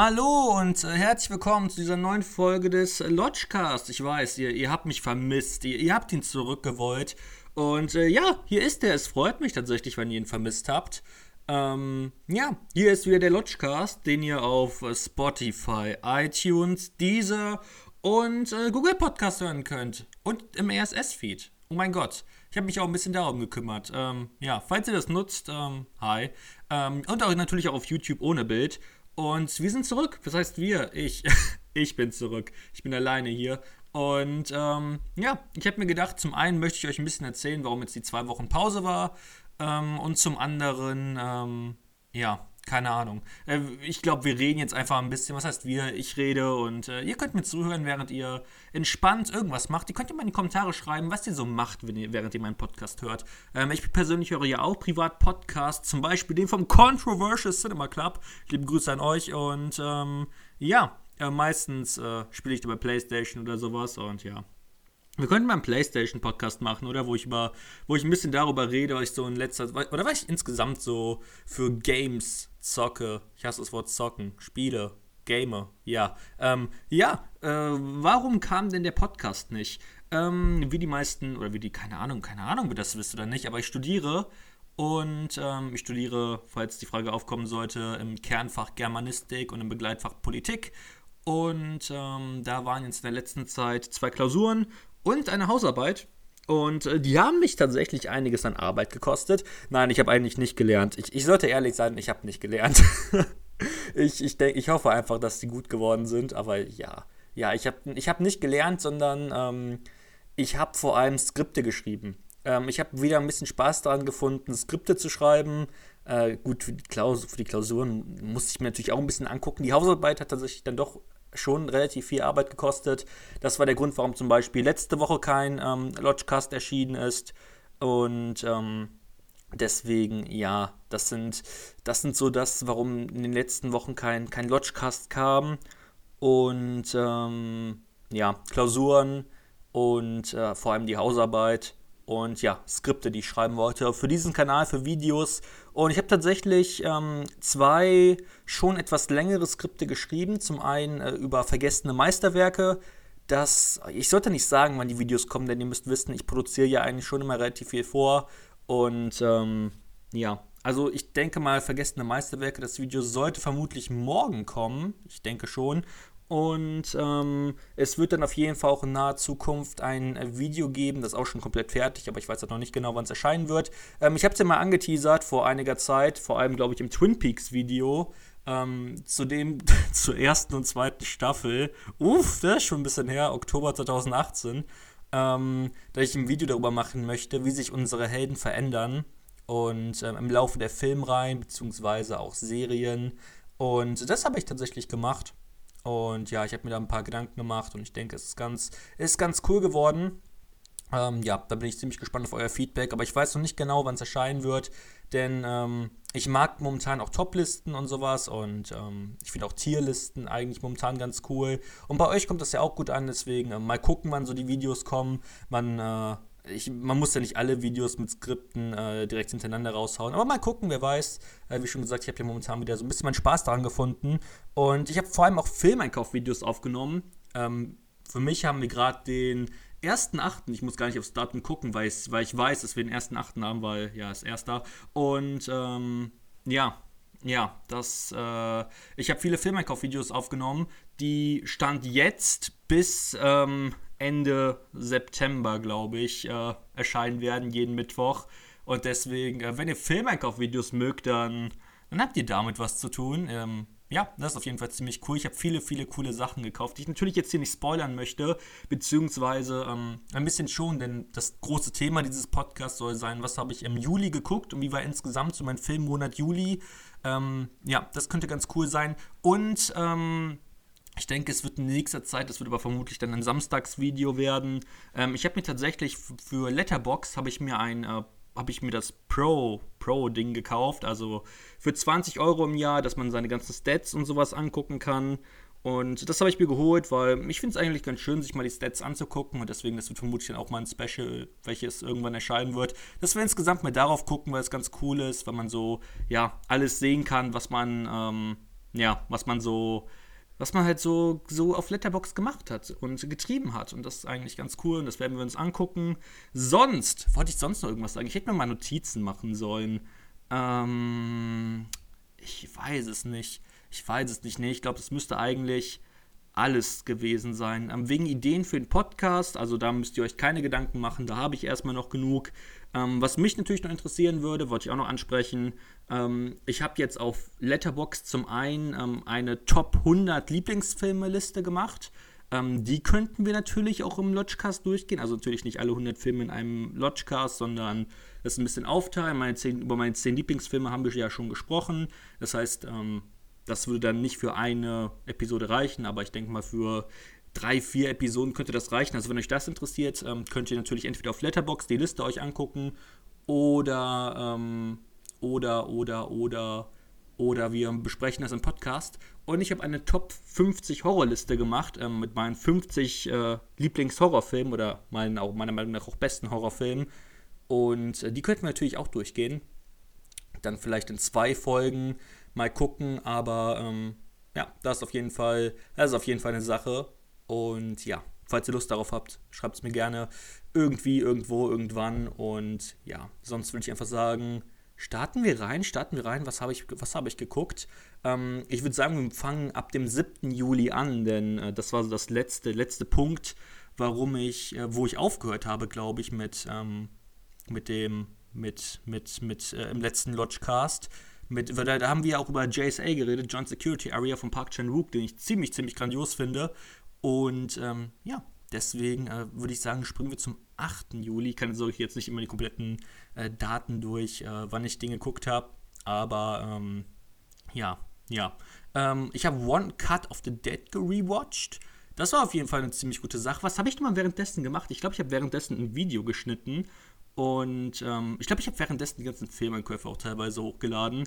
Hallo und äh, herzlich willkommen zu dieser neuen Folge des Lodgecast. Ich weiß, ihr, ihr habt mich vermisst, ihr, ihr habt ihn zurückgewollt. Und äh, ja, hier ist er. Es freut mich tatsächlich, wenn ihr ihn vermisst habt. Ähm, ja, hier ist wieder der Lodgecast, den ihr auf Spotify, iTunes, Deezer und äh, Google Podcast hören könnt. Und im RSS-Feed. Oh mein Gott. Ich habe mich auch ein bisschen darum gekümmert. Ähm, ja, falls ihr das nutzt, ähm, hi. Ähm, und auch natürlich auch auf YouTube ohne Bild. Und wir sind zurück. Das heißt wir, ich, ich bin zurück. Ich bin alleine hier. Und ähm, ja, ich habe mir gedacht, zum einen möchte ich euch ein bisschen erzählen, warum jetzt die zwei Wochen Pause war. Ähm, und zum anderen, ähm, ja, keine Ahnung. Äh, ich glaube, wir reden jetzt einfach ein bisschen. Was heißt wir? Ich rede und äh, ihr könnt mir zuhören, während ihr entspannt irgendwas macht. Ihr könnt ja mal in die Kommentare schreiben, was ihr so macht, ihr, während ihr meinen Podcast hört. Ähm, ich persönlich höre ja auch privat Podcasts, zum Beispiel den vom Controversial Cinema Club. Liebe Grüße an euch und ähm, ja, äh, meistens äh, spiele ich über Playstation oder sowas und ja. Wir könnten mal einen PlayStation-Podcast machen, oder? Wo ich über, wo ich ein bisschen darüber rede, was ich so in letzter Zeit, oder was ich insgesamt so für Games zocke. Ich hasse das Wort zocken, Spiele, Gamer, ja. Ähm, ja, äh, warum kam denn der Podcast nicht? Ähm, wie die meisten, oder wie die, keine Ahnung, keine Ahnung, wie das wisst oder nicht, aber ich studiere und ähm, ich studiere, falls die Frage aufkommen sollte, im Kernfach Germanistik und im Begleitfach Politik. Und ähm, da waren jetzt in der letzten Zeit zwei Klausuren und eine Hausarbeit. Und äh, die haben mich tatsächlich einiges an Arbeit gekostet. Nein, ich habe eigentlich nicht gelernt. Ich, ich sollte ehrlich sein, ich habe nicht gelernt. ich, ich, denk, ich hoffe einfach, dass die gut geworden sind. Aber ja, ja ich habe ich hab nicht gelernt, sondern ähm, ich habe vor allem Skripte geschrieben. Ähm, ich habe wieder ein bisschen Spaß daran gefunden, Skripte zu schreiben. Äh, gut, für die, Klausur, für die Klausuren musste ich mir natürlich auch ein bisschen angucken. Die Hausarbeit hat tatsächlich dann doch schon relativ viel Arbeit gekostet. Das war der Grund, warum zum Beispiel letzte Woche kein ähm, Lodgecast erschienen ist. Und ähm, deswegen, ja, das sind, das sind so das, warum in den letzten Wochen kein, kein Lodgecast kam. Und ähm, ja, Klausuren und äh, vor allem die Hausarbeit und ja, Skripte, die ich schreiben wollte für diesen Kanal, für Videos. Und ich habe tatsächlich ähm, zwei schon etwas längere Skripte geschrieben. Zum einen äh, über vergessene Meisterwerke. Das, ich sollte nicht sagen, wann die Videos kommen, denn ihr müsst wissen, ich produziere ja eigentlich schon immer relativ viel vor. Und ähm, ja, also ich denke mal, vergessene Meisterwerke, das Video sollte vermutlich morgen kommen. Ich denke schon. Und ähm, es wird dann auf jeden Fall auch in naher Zukunft ein äh, Video geben, das ist auch schon komplett fertig, aber ich weiß halt noch nicht genau, wann es erscheinen wird. Ähm, ich habe es ja mal angeteasert vor einiger Zeit, vor allem glaube ich im Twin Peaks Video, ähm, zu dem, zur ersten und zweiten Staffel. Uff, das ist schon ein bisschen her, Oktober 2018. Ähm, da ich ein Video darüber machen möchte, wie sich unsere Helden verändern und ähm, im Laufe der Filmreihen beziehungsweise auch Serien. Und das habe ich tatsächlich gemacht. Und ja, ich habe mir da ein paar Gedanken gemacht und ich denke, es ist ganz, ist ganz cool geworden. Ähm, ja, da bin ich ziemlich gespannt auf euer Feedback, aber ich weiß noch nicht genau, wann es erscheinen wird, denn ähm, ich mag momentan auch Toplisten und sowas und ähm, ich finde auch Tierlisten eigentlich momentan ganz cool. Und bei euch kommt das ja auch gut an, deswegen äh, mal gucken, wann so die Videos kommen. Man äh, ich, man muss ja nicht alle Videos mit Skripten äh, direkt hintereinander raushauen. Aber mal gucken, wer weiß. Äh, wie schon gesagt, ich habe ja momentan wieder so ein bisschen meinen Spaß daran gefunden. Und ich habe vor allem auch Filmeinkauf-Videos aufgenommen. Ähm, für mich haben wir gerade den 1.8., ich muss gar nicht aufs Datum gucken, weil, weil ich weiß, dass wir den 1.8. haben, weil ja, ist erster. Und ähm, ja, ja, das, äh, ich habe viele Filmeinkauf-Videos aufgenommen, die stand jetzt bis ähm, Ende September, glaube ich, äh, erscheinen werden, jeden Mittwoch. Und deswegen, äh, wenn ihr Filmeinkauf-Videos mögt, dann, dann habt ihr damit was zu tun. Ähm, ja, das ist auf jeden Fall ziemlich cool. Ich habe viele, viele coole Sachen gekauft, die ich natürlich jetzt hier nicht spoilern möchte, beziehungsweise ähm, ein bisschen schon, denn das große Thema dieses Podcasts soll sein, was habe ich im Juli geguckt und wie war insgesamt so mein Filmmonat Juli. Ähm, ja, das könnte ganz cool sein. Und ähm, ich denke, es wird in nächster Zeit, das wird aber vermutlich dann ein Samstagsvideo werden. Ähm, ich habe mir tatsächlich für Letterbox habe ich mir ein äh, habe ich mir das Pro Pro Ding gekauft, also für 20 Euro im Jahr, dass man seine ganzen Stats und sowas angucken kann. Und das habe ich mir geholt, weil ich finde es eigentlich ganz schön, sich mal die Stats anzugucken. Und deswegen, das wird vermutlich dann auch mal ein Special, welches irgendwann erscheinen wird. Dass wir insgesamt mal darauf gucken, weil es ganz cool ist, weil man so, ja, alles sehen kann, was man, ähm, ja, was man so, was man halt so, so auf Letterbox gemacht hat und getrieben hat. Und das ist eigentlich ganz cool und das werden wir uns angucken. Sonst, wollte ich sonst noch irgendwas sagen? Ich hätte mir mal Notizen machen sollen. Ähm, ich weiß es nicht. Ich weiß es nicht. Nee, ich glaube, es müsste eigentlich alles gewesen sein. Ähm, wegen Ideen für den Podcast, also da müsst ihr euch keine Gedanken machen, da habe ich erstmal noch genug. Ähm, was mich natürlich noch interessieren würde, wollte ich auch noch ansprechen. Ähm, ich habe jetzt auf Letterboxd zum einen ähm, eine Top 100 Lieblingsfilme-Liste gemacht. Ähm, die könnten wir natürlich auch im Lodgecast durchgehen. Also natürlich nicht alle 100 Filme in einem Lodgecast, sondern das ein bisschen aufteilen. Meine 10, über meine 10 Lieblingsfilme haben wir ja schon gesprochen. Das heißt, ähm, das würde dann nicht für eine Episode reichen, aber ich denke mal für drei, vier Episoden könnte das reichen. Also wenn euch das interessiert, ähm, könnt ihr natürlich entweder auf Letterbox die Liste euch angucken oder ähm, oder oder oder oder wir besprechen das im Podcast. Und ich habe eine Top 50 Horrorliste gemacht ähm, mit meinen 50 äh, Lieblingshorrorfilmen oder meinen, auch, meiner Meinung nach auch besten Horrorfilmen. Und äh, die könnten wir natürlich auch durchgehen. Dann vielleicht in zwei Folgen mal gucken, aber ähm, ja, das ist auf jeden Fall, das ist auf jeden Fall eine Sache. Und ja, falls ihr Lust darauf habt, schreibt es mir gerne irgendwie, irgendwo, irgendwann. Und ja, sonst würde ich einfach sagen, starten wir rein, starten wir rein. Was habe ich, was ich geguckt? Ähm, ich würde sagen, wir fangen ab dem 7. Juli an, denn äh, das war so das letzte, letzte Punkt, warum ich, äh, wo ich aufgehört habe, glaube ich, mit, ähm, mit dem, mit, mit, mit, äh, im letzten Lodgecast. Mit, da, da haben wir auch über JSA geredet, Joint Security Area von Park Chan-wook, den ich ziemlich, ziemlich grandios finde. Und ähm, ja, deswegen äh, würde ich sagen, springen wir zum 8. Juli. Ich kann jetzt nicht immer die kompletten äh, Daten durch, äh, wann ich Dinge geguckt habe. Aber ähm, ja, ja. Ähm, ich habe One Cut of the Dead gerewatcht. Das war auf jeden Fall eine ziemlich gute Sache. Was habe ich denn mal währenddessen gemacht? Ich glaube, ich habe währenddessen ein Video geschnitten. Und ähm, ich glaube, ich habe währenddessen die ganzen Filmeinkäufe auch teilweise hochgeladen.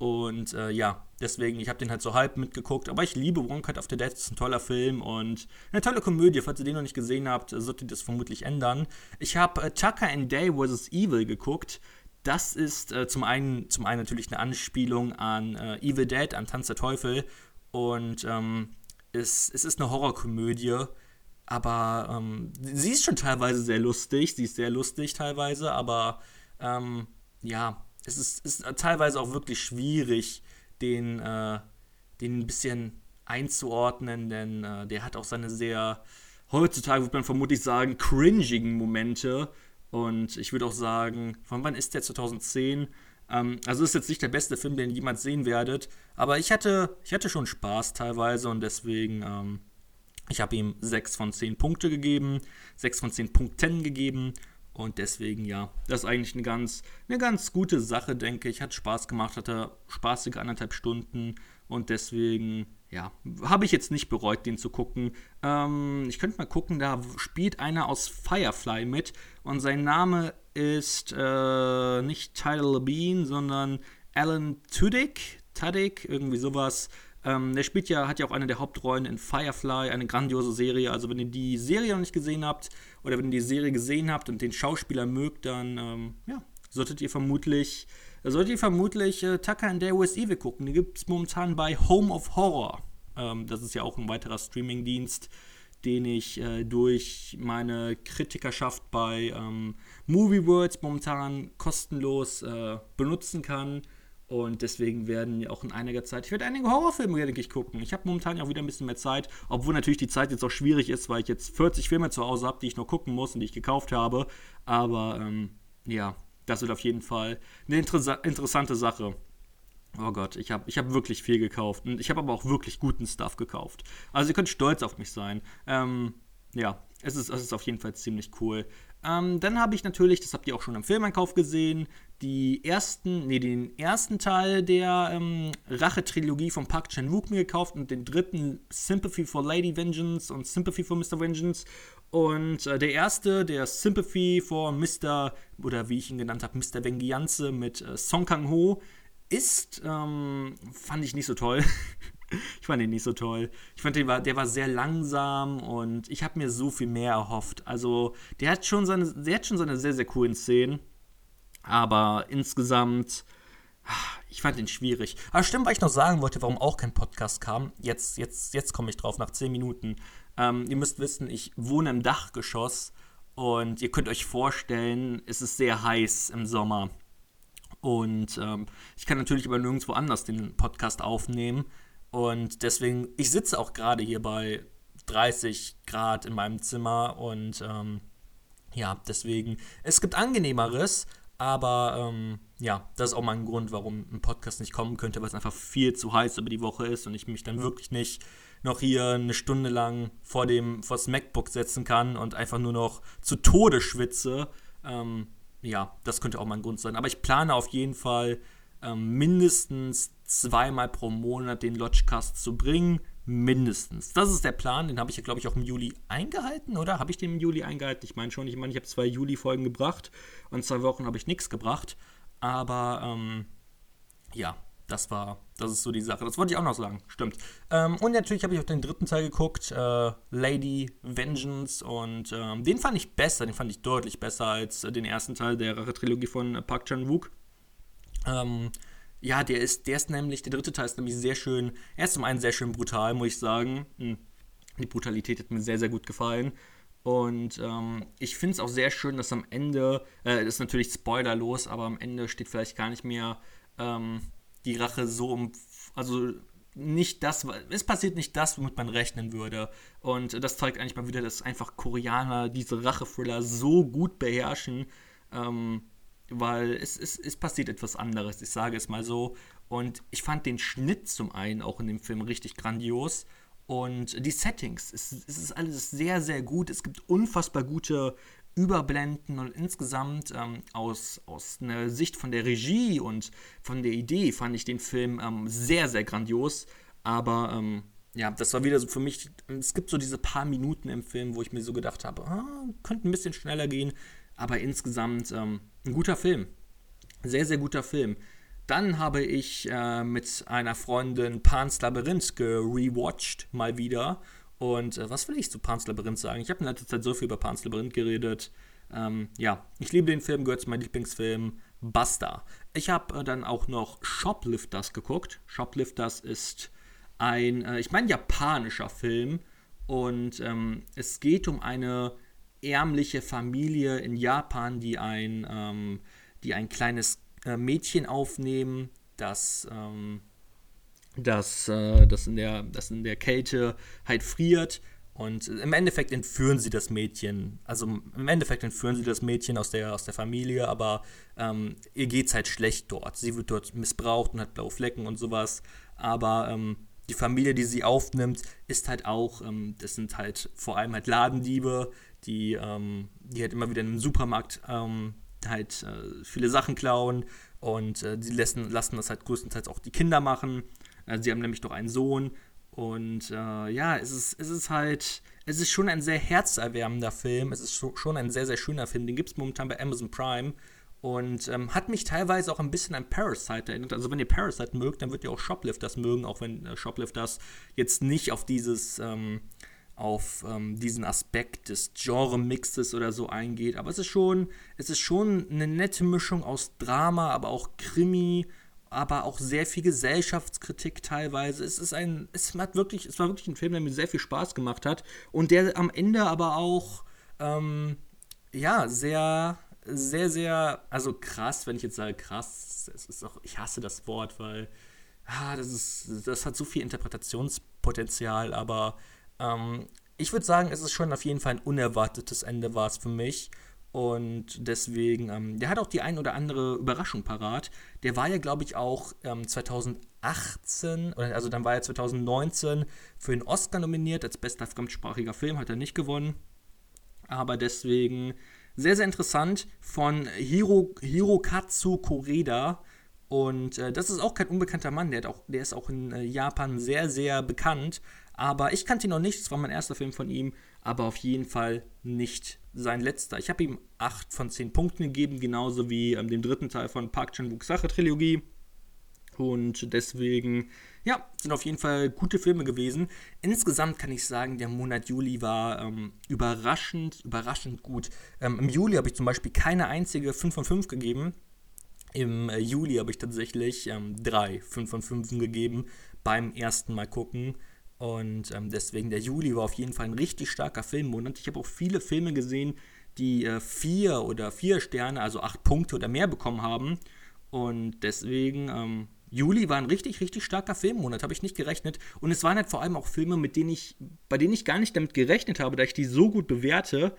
Und äh, ja, deswegen, ich habe den halt so halb mitgeguckt. Aber ich liebe One Cut Dead, das ist ein toller Film und eine tolle Komödie. Falls ihr den noch nicht gesehen habt, solltet ihr das vermutlich ändern. Ich habe äh, Tucker and Day vs. Evil geguckt. Das ist äh, zum, einen, zum einen natürlich eine Anspielung an äh, Evil Dead, an Tanz der Teufel. Und ähm, es, es ist eine Horrorkomödie. Aber ähm, sie ist schon teilweise sehr lustig. Sie ist sehr lustig teilweise. Aber ähm, ja, es ist, ist teilweise auch wirklich schwierig, den, äh, den ein bisschen einzuordnen, denn äh, der hat auch seine sehr, heutzutage würde man vermutlich sagen, cringigen Momente. Und ich würde auch sagen, von wann ist der 2010? Ähm, also ist jetzt nicht der beste Film, den ihr jemals sehen werdet. Aber ich hatte, ich hatte schon Spaß teilweise und deswegen, ähm, ich habe ihm 6 von 10 Punkte gegeben, 6 von 10 Punkten gegeben. Und deswegen, ja, das ist eigentlich eine ganz, eine ganz gute Sache, denke ich. Hat Spaß gemacht, hatte spaßige anderthalb Stunden. Und deswegen, ja, habe ich jetzt nicht bereut, den zu gucken. Ähm, ich könnte mal gucken, da spielt einer aus Firefly mit. Und sein Name ist äh, nicht Tyler Bean, sondern Alan Tudyk. Tudyk, irgendwie sowas. Ähm, der spielt ja, hat ja auch eine der Hauptrollen in Firefly, eine grandiose Serie. Also wenn ihr die Serie noch nicht gesehen habt oder wenn ihr die Serie gesehen habt und den Schauspieler mögt, dann ähm, ja, solltet ihr vermutlich, solltet ihr vermutlich äh, Tucker and Dare with Evil gucken. Die gibt es momentan bei Home of Horror. Ähm, das ist ja auch ein weiterer Streamingdienst, den ich äh, durch meine Kritikerschaft bei ähm, Movie Worlds momentan kostenlos äh, benutzen kann. Und deswegen werden auch in einiger Zeit, ich werde einige Horrorfilme, denke ich, gucken. Ich habe momentan ja auch wieder ein bisschen mehr Zeit, obwohl natürlich die Zeit jetzt auch schwierig ist, weil ich jetzt 40 Filme zu Hause habe, die ich noch gucken muss und die ich gekauft habe. Aber ähm, ja, das wird auf jeden Fall eine inter interessante Sache. Oh Gott, ich habe ich hab wirklich viel gekauft. Und ich habe aber auch wirklich guten Stuff gekauft. Also ihr könnt stolz auf mich sein. Ähm, ja, es ist, es ist auf jeden Fall ziemlich cool. Ähm, dann habe ich natürlich, das habt ihr auch schon im Filmeinkauf gesehen, die ersten, nee, den ersten Teil der ähm, Rache-Trilogie von Park Chan-wook mir gekauft und den dritten Sympathy for Lady Vengeance und Sympathy for Mr. Vengeance. Und äh, der erste, der Sympathy for Mr. oder wie ich ihn genannt habe, Mr. Vengeance mit äh, Song Kang-ho, ist, ähm, fand ich nicht so toll. ich fand ihn nicht so toll. Ich fand, der war, der war sehr langsam und ich habe mir so viel mehr erhofft. Also, der hat schon seine, der hat schon seine sehr, sehr coolen Szenen. Aber insgesamt ich fand ihn schwierig. Aber stimmt, weil ich noch sagen wollte, warum auch kein Podcast kam. Jetzt, jetzt, jetzt komme ich drauf, nach 10 Minuten. Ähm, ihr müsst wissen, ich wohne im Dachgeschoss und ihr könnt euch vorstellen, es ist sehr heiß im Sommer. Und ähm, ich kann natürlich aber nirgendwo anders den Podcast aufnehmen. Und deswegen, ich sitze auch gerade hier bei 30 Grad in meinem Zimmer und ähm, ja, deswegen, es gibt angenehmeres, aber ähm, ja, das ist auch mein Grund, warum ein Podcast nicht kommen könnte, weil es einfach viel zu heiß über die Woche ist und ich mich dann wirklich nicht noch hier eine Stunde lang vor dem vor das MacBook setzen kann und einfach nur noch zu Tode schwitze. Ähm, ja, das könnte auch mein Grund sein. Aber ich plane auf jeden Fall ähm, mindestens zweimal pro Monat den Lodgecast zu bringen. Mindestens. Das ist der Plan. Den habe ich ja, glaube ich, auch im Juli eingehalten, oder? Habe ich den im Juli eingehalten? Ich meine schon. Ich meine, ich habe zwei Juli-Folgen gebracht und zwei Wochen habe ich nichts gebracht. Aber ähm, ja, das war, das ist so die Sache. Das wollte ich auch noch sagen, stimmt. Ähm, und natürlich habe ich auch den dritten Teil geguckt, äh, Lady Vengeance, und ähm, den fand ich besser, den fand ich deutlich besser als äh, den ersten Teil der Rache-Trilogie von äh, Park Chan-wook. Ähm, ja, der ist, der ist nämlich, der dritte Teil ist nämlich sehr schön, er ist zum einen sehr schön brutal, muss ich sagen. Hm. Die Brutalität hat mir sehr, sehr gut gefallen. Und ähm, ich finde es auch sehr schön, dass am Ende, äh, das ist natürlich spoilerlos, aber am Ende steht vielleicht gar nicht mehr ähm, die Rache so um, also nicht das, es passiert nicht das, womit man rechnen würde. Und das zeigt eigentlich mal wieder, dass einfach Koreaner diese Rache-Thriller so gut beherrschen, ähm, weil es, es, es passiert etwas anderes, ich sage es mal so. Und ich fand den Schnitt zum einen auch in dem Film richtig grandios. Und die Settings, es, es ist alles sehr, sehr gut. Es gibt unfassbar gute Überblenden und insgesamt ähm, aus, aus einer Sicht von der Regie und von der Idee fand ich den Film ähm, sehr, sehr grandios. Aber ähm, ja, das war wieder so für mich, es gibt so diese paar Minuten im Film, wo ich mir so gedacht habe, ah, könnte ein bisschen schneller gehen, aber insgesamt ähm, ein guter Film. Sehr, sehr guter Film. Dann habe ich äh, mit einer Freundin Pan's Labyrinth gerewatcht, mal wieder. Und äh, was will ich zu Pan's Labyrinth sagen? Ich habe in letzter Zeit so viel über Pan's Labyrinth geredet. Ähm, ja, ich liebe den Film, gehört zu meinem Lieblingsfilm. Basta. Ich habe äh, dann auch noch Shoplifters geguckt. Shoplifters ist ein, äh, ich meine, japanischer Film. Und ähm, es geht um eine ärmliche Familie in Japan, die ein, ähm, die ein kleines äh, Mädchen aufnehmen, das ähm, dass äh, das, in der, das in der Kälte halt friert. Und im Endeffekt entführen sie das Mädchen. Also im Endeffekt entführen sie das Mädchen aus der, aus der Familie, aber ähm, ihr es halt schlecht dort. Sie wird dort missbraucht und hat blaue Flecken und sowas. Aber ähm, die Familie, die sie aufnimmt, ist halt auch, ähm, das sind halt vor allem halt Ladendiebe, die, ähm, die halt immer wieder im Supermarkt ähm, halt äh, viele Sachen klauen und äh, die lassen, lassen das halt größtenteils auch die Kinder machen. Also sie haben nämlich doch einen Sohn. Und äh, ja, es ist, es ist halt, es ist schon ein sehr herzerwärmender Film. Es ist schon ein sehr, sehr schöner Film. Den gibt es momentan bei Amazon Prime. Und ähm, hat mich teilweise auch ein bisschen an Parasite erinnert. Also wenn ihr Parasite mögt, dann wird ihr auch Shoplifters mögen, auch wenn äh, Shoplifters jetzt nicht auf dieses, ähm, auf ähm, diesen Aspekt des Genre-Mixes oder so eingeht. Aber es ist schon, es ist schon eine nette Mischung aus Drama, aber auch Krimi aber auch sehr viel Gesellschaftskritik teilweise. Es ist ein, es hat wirklich, es war wirklich ein Film, der mir sehr viel Spaß gemacht hat und der am Ende aber auch, ähm, ja, sehr, sehr, sehr, also krass, wenn ich jetzt sage krass, es ist auch, ich hasse das Wort, weil, ah, das ist, das hat so viel Interpretationspotenzial, aber ähm, ich würde sagen, es ist schon auf jeden Fall ein unerwartetes Ende war es für mich. Und deswegen, ähm, der hat auch die ein oder andere Überraschung parat. Der war ja, glaube ich, auch ähm, 2018, also dann war er 2019 für den Oscar nominiert. Als bester fremdsprachiger Film hat er nicht gewonnen. Aber deswegen sehr, sehr interessant von Hiro, Hirokatsu Koreda. Und äh, das ist auch kein unbekannter Mann. Der, auch, der ist auch in äh, Japan sehr, sehr bekannt. Aber ich kannte ihn noch nicht. Es war mein erster Film von ihm. Aber auf jeden Fall nicht sein letzter. Ich habe ihm 8 von 10 Punkten gegeben, genauso wie ähm, dem dritten Teil von Park Chan-wook Sache-Trilogie. Und deswegen, ja, sind auf jeden Fall gute Filme gewesen. Insgesamt kann ich sagen, der Monat Juli war ähm, überraschend, überraschend gut. Ähm, Im Juli habe ich zum Beispiel keine einzige 5 von 5 gegeben. Im äh, Juli habe ich tatsächlich ähm, drei 5 von 5 gegeben beim ersten Mal gucken. Und ähm, deswegen, der Juli war auf jeden Fall ein richtig starker Filmmonat. Ich habe auch viele Filme gesehen, die äh, vier oder vier Sterne, also acht Punkte oder mehr bekommen haben. Und deswegen, ähm, Juli war ein richtig, richtig starker Filmmonat, habe ich nicht gerechnet. Und es waren halt vor allem auch Filme, mit denen ich, bei denen ich gar nicht damit gerechnet habe, da ich die so gut bewerte.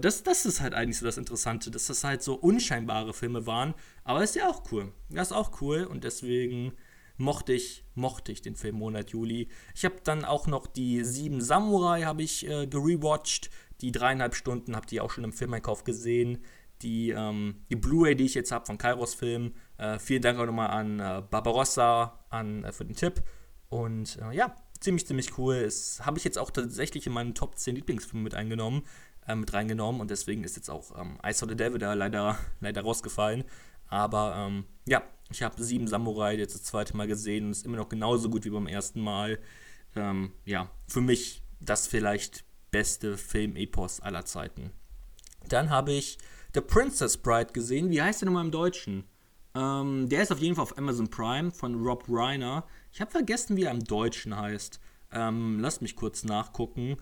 Das, das ist halt eigentlich so das Interessante, dass das halt so unscheinbare Filme waren. Aber ist ja auch cool. Das ist auch cool und deswegen mochte ich, mochte ich den Filmmonat Juli. Ich habe dann auch noch die Sieben Samurai habe ich äh, gerewatcht. Die dreieinhalb Stunden habt ihr auch schon im Filmeinkauf gesehen. Die, ähm, die Blu-ray, die ich jetzt habe von Kairos Film. Äh, vielen Dank auch nochmal an äh, Barbarossa an, äh, für den Tipp. Und äh, ja, ziemlich, ziemlich cool. Das habe ich jetzt auch tatsächlich in meinen Top 10 Lieblingsfilmen mit eingenommen, äh, mit reingenommen. Und deswegen ist jetzt auch ähm, I Saw the Devil da leider, leider rausgefallen. Aber ähm, ja, ich habe Sieben Samurai jetzt das zweite Mal gesehen und ist immer noch genauso gut wie beim ersten Mal. Ähm, ja, für mich das vielleicht beste Film-Epos aller Zeiten. Dann habe ich The Princess Bride gesehen. Wie heißt der nochmal im Deutschen? Ähm, der ist auf jeden Fall auf Amazon Prime von Rob Reiner. Ich habe vergessen, wie er im Deutschen heißt. Ähm, lass mich kurz nachgucken.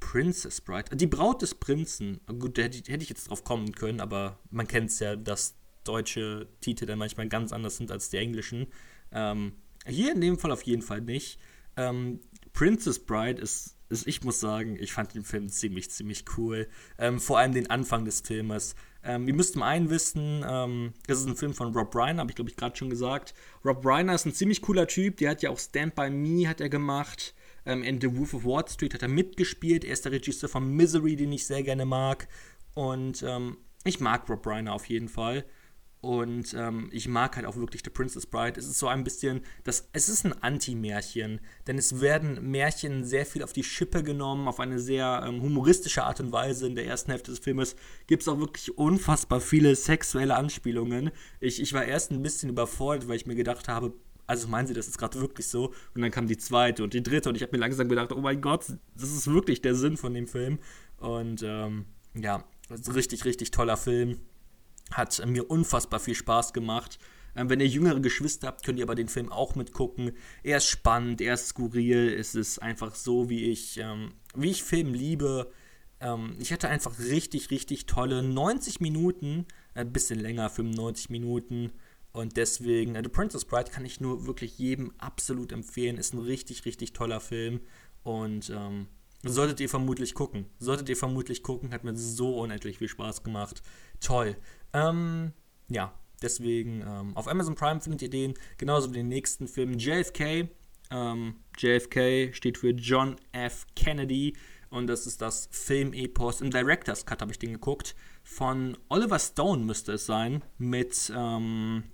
Princess Bride. Die Braut des Prinzen. Gut, da hätte, hätte ich jetzt drauf kommen können, aber man kennt es ja, dass deutsche Titel dann manchmal ganz anders sind als die englischen. Ähm, hier in dem Fall auf jeden Fall nicht. Ähm, Princess Bride ist, ist, ich muss sagen, ich fand den Film ziemlich, ziemlich cool. Ähm, vor allem den Anfang des Filmes. Ähm, ihr müsst zum einen wissen, ähm, das ist ein Film von Rob Reiner, habe ich glaube ich gerade schon gesagt. Rob Reiner ist ein ziemlich cooler Typ, der hat ja auch Stand By Me hat er gemacht. Ähm, in The Wolf of Wall Street hat er mitgespielt. Er ist der Regisseur von Misery, den ich sehr gerne mag. Und ähm, ich mag Rob Reiner auf jeden Fall. Und ähm, ich mag halt auch wirklich The Princess Bride. Es ist so ein bisschen, das, es ist ein Anti-Märchen, denn es werden Märchen sehr viel auf die Schippe genommen, auf eine sehr ähm, humoristische Art und Weise. In der ersten Hälfte des Filmes gibt es auch wirklich unfassbar viele sexuelle Anspielungen. Ich, ich war erst ein bisschen überfordert, weil ich mir gedacht habe, also meinen Sie, das ist gerade wirklich so? Und dann kam die zweite und die dritte und ich habe mir langsam gedacht, oh mein Gott, das ist wirklich der Sinn von dem Film. Und ähm, ja, richtig, richtig toller Film hat mir unfassbar viel Spaß gemacht. Ähm, wenn ihr jüngere Geschwister habt, könnt ihr aber den Film auch mitgucken. Er ist spannend, er ist skurril, es ist einfach so, wie ich, ähm, wie ich Film liebe. Ähm, ich hatte einfach richtig, richtig tolle 90 Minuten, ein bisschen länger, 95 Minuten. Und deswegen, äh, The Princess Bride kann ich nur wirklich jedem absolut empfehlen. Ist ein richtig, richtig toller Film. Und ähm, solltet ihr vermutlich gucken. Solltet ihr vermutlich gucken, hat mir so unendlich viel Spaß gemacht. Toll. Ähm, ja, deswegen ähm, auf Amazon Prime findet ihr den, genauso wie den nächsten Film JFK. Ähm, JFK steht für John F. Kennedy und das ist das Film-Epos. Im Director's Cut habe ich den geguckt. Von Oliver Stone müsste es sein, mit, ähm,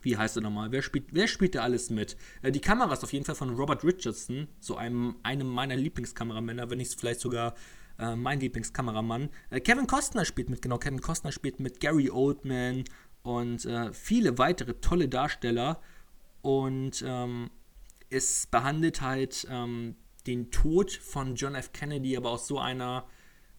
wie heißt er nochmal? Wer spielt, wer spielt da alles mit? Äh, die Kamera ist auf jeden Fall von Robert Richardson, so einem, einem meiner Lieblingskameramänner, wenn nicht vielleicht sogar äh, mein Lieblingskameramann. Äh, Kevin Costner spielt mit, genau, Kevin Costner spielt mit Gary Oldman und äh, viele weitere tolle Darsteller. Und ähm, es behandelt halt ähm, den Tod von John F. Kennedy, aber aus so einer,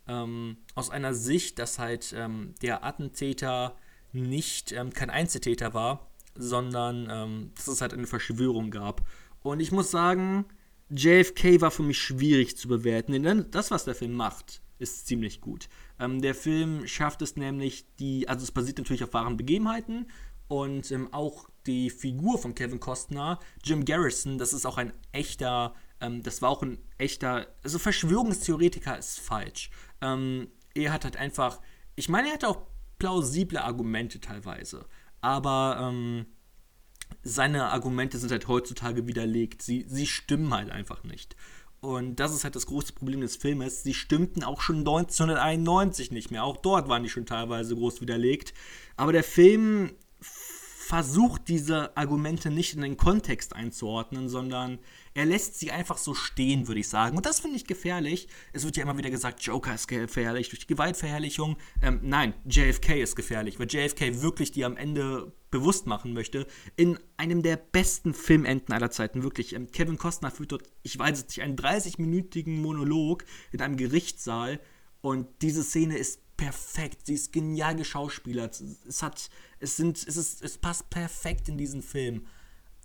ähm, aus einer Sicht, dass halt ähm, der Attentäter nicht ähm, kein Einzeltäter war, sondern ähm, dass es halt eine Verschwörung gab. Und ich muss sagen, JFK war für mich schwierig zu bewerten, denn das, was der Film macht, ist ziemlich gut. Ähm, der Film schafft es nämlich, die, also es basiert natürlich auf wahren Begebenheiten und ähm, auch die Figur von Kevin Costner, Jim Garrison, das ist auch ein echter, ähm, das war auch ein echter, also Verschwörungstheoretiker ist falsch. Ähm, er hat halt einfach, ich meine, er hatte auch plausible Argumente teilweise, aber ähm, seine Argumente sind halt heutzutage widerlegt. Sie, sie stimmen halt einfach nicht. Und das ist halt das große Problem des Filmes. Sie stimmten auch schon 1991 nicht mehr. Auch dort waren die schon teilweise groß widerlegt. Aber der Film versucht diese Argumente nicht in den Kontext einzuordnen, sondern er lässt sie einfach so stehen, würde ich sagen. Und das finde ich gefährlich. Es wird ja immer wieder gesagt, Joker ist gefährlich durch die Gewaltverherrlichung. Ähm, nein, JFK ist gefährlich, weil JFK wirklich die am Ende bewusst machen möchte. In einem der besten Filmenden aller Zeiten, wirklich. Ähm, Kevin Costner führt dort, ich weiß es nicht, einen 30-minütigen Monolog in einem Gerichtssaal. Und diese Szene ist perfekt. Sie ist genial geschauspielert. Es hat, es sind, es ist, es passt perfekt in diesen Film.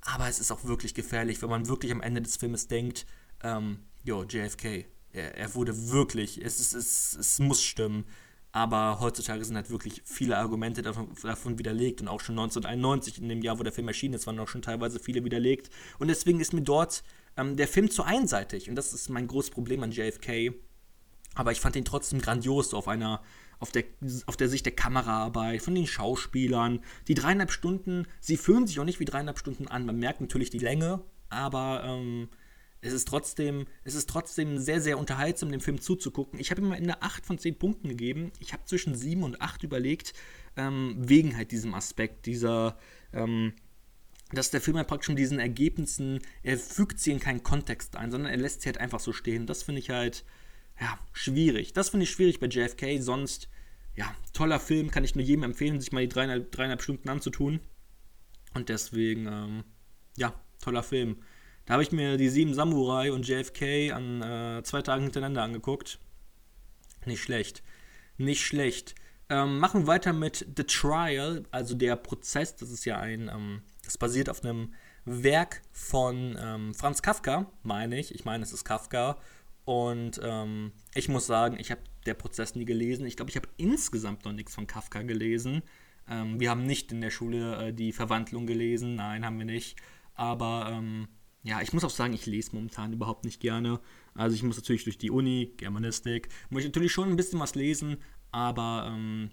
Aber es ist auch wirklich gefährlich, wenn man wirklich am Ende des Filmes denkt, ähm, jo, JFK, er, er, wurde wirklich, es, ist, es, es muss stimmen. Aber heutzutage sind halt wirklich viele Argumente davon, davon, widerlegt und auch schon 1991, in dem Jahr, wo der Film erschienen ist, waren auch schon teilweise viele widerlegt. Und deswegen ist mir dort ähm, der Film zu einseitig. Und das ist mein großes Problem an JFK. Aber ich fand ihn trotzdem grandios, so auf einer, auf der, auf der Sicht der Kameraarbeit, von den Schauspielern. Die dreieinhalb Stunden, sie fühlen sich auch nicht wie dreieinhalb Stunden an. Man merkt natürlich die Länge, aber ähm, es ist trotzdem, es ist trotzdem sehr, sehr unterhaltsam, dem Film zuzugucken. Ich habe ihm am Ende 8 von 10 Punkten gegeben. Ich habe zwischen 7 und 8 überlegt, ähm, wegen halt diesem Aspekt, dieser, ähm, dass der Film halt praktisch mit diesen Ergebnissen, er fügt sie in keinen Kontext ein, sondern er lässt sie halt einfach so stehen. Das finde ich halt, ja, schwierig. Das finde ich schwierig bei JFK. Sonst, ja, toller Film, kann ich nur jedem empfehlen, sich mal die dreieinhalb, dreieinhalb Stunden anzutun. Und deswegen, ähm, ja, toller Film. Da habe ich mir die sieben Samurai und JFK an äh, zwei Tagen hintereinander angeguckt. Nicht schlecht. Nicht schlecht. Ähm, machen wir weiter mit The Trial, also der Prozess. Das ist ja ein, ähm, das basiert auf einem Werk von ähm, Franz Kafka, meine ich. Ich meine, es ist Kafka. Und ähm, ich muss sagen, ich habe der Prozess nie gelesen. Ich glaube, ich habe insgesamt noch nichts von Kafka gelesen. Ähm, wir haben nicht in der Schule äh, die Verwandlung gelesen. Nein, haben wir nicht. Aber ähm, ja, ich muss auch sagen, ich lese momentan überhaupt nicht gerne. Also ich muss natürlich durch die Uni, Germanistik, muss ich natürlich schon ein bisschen was lesen, aber ähm,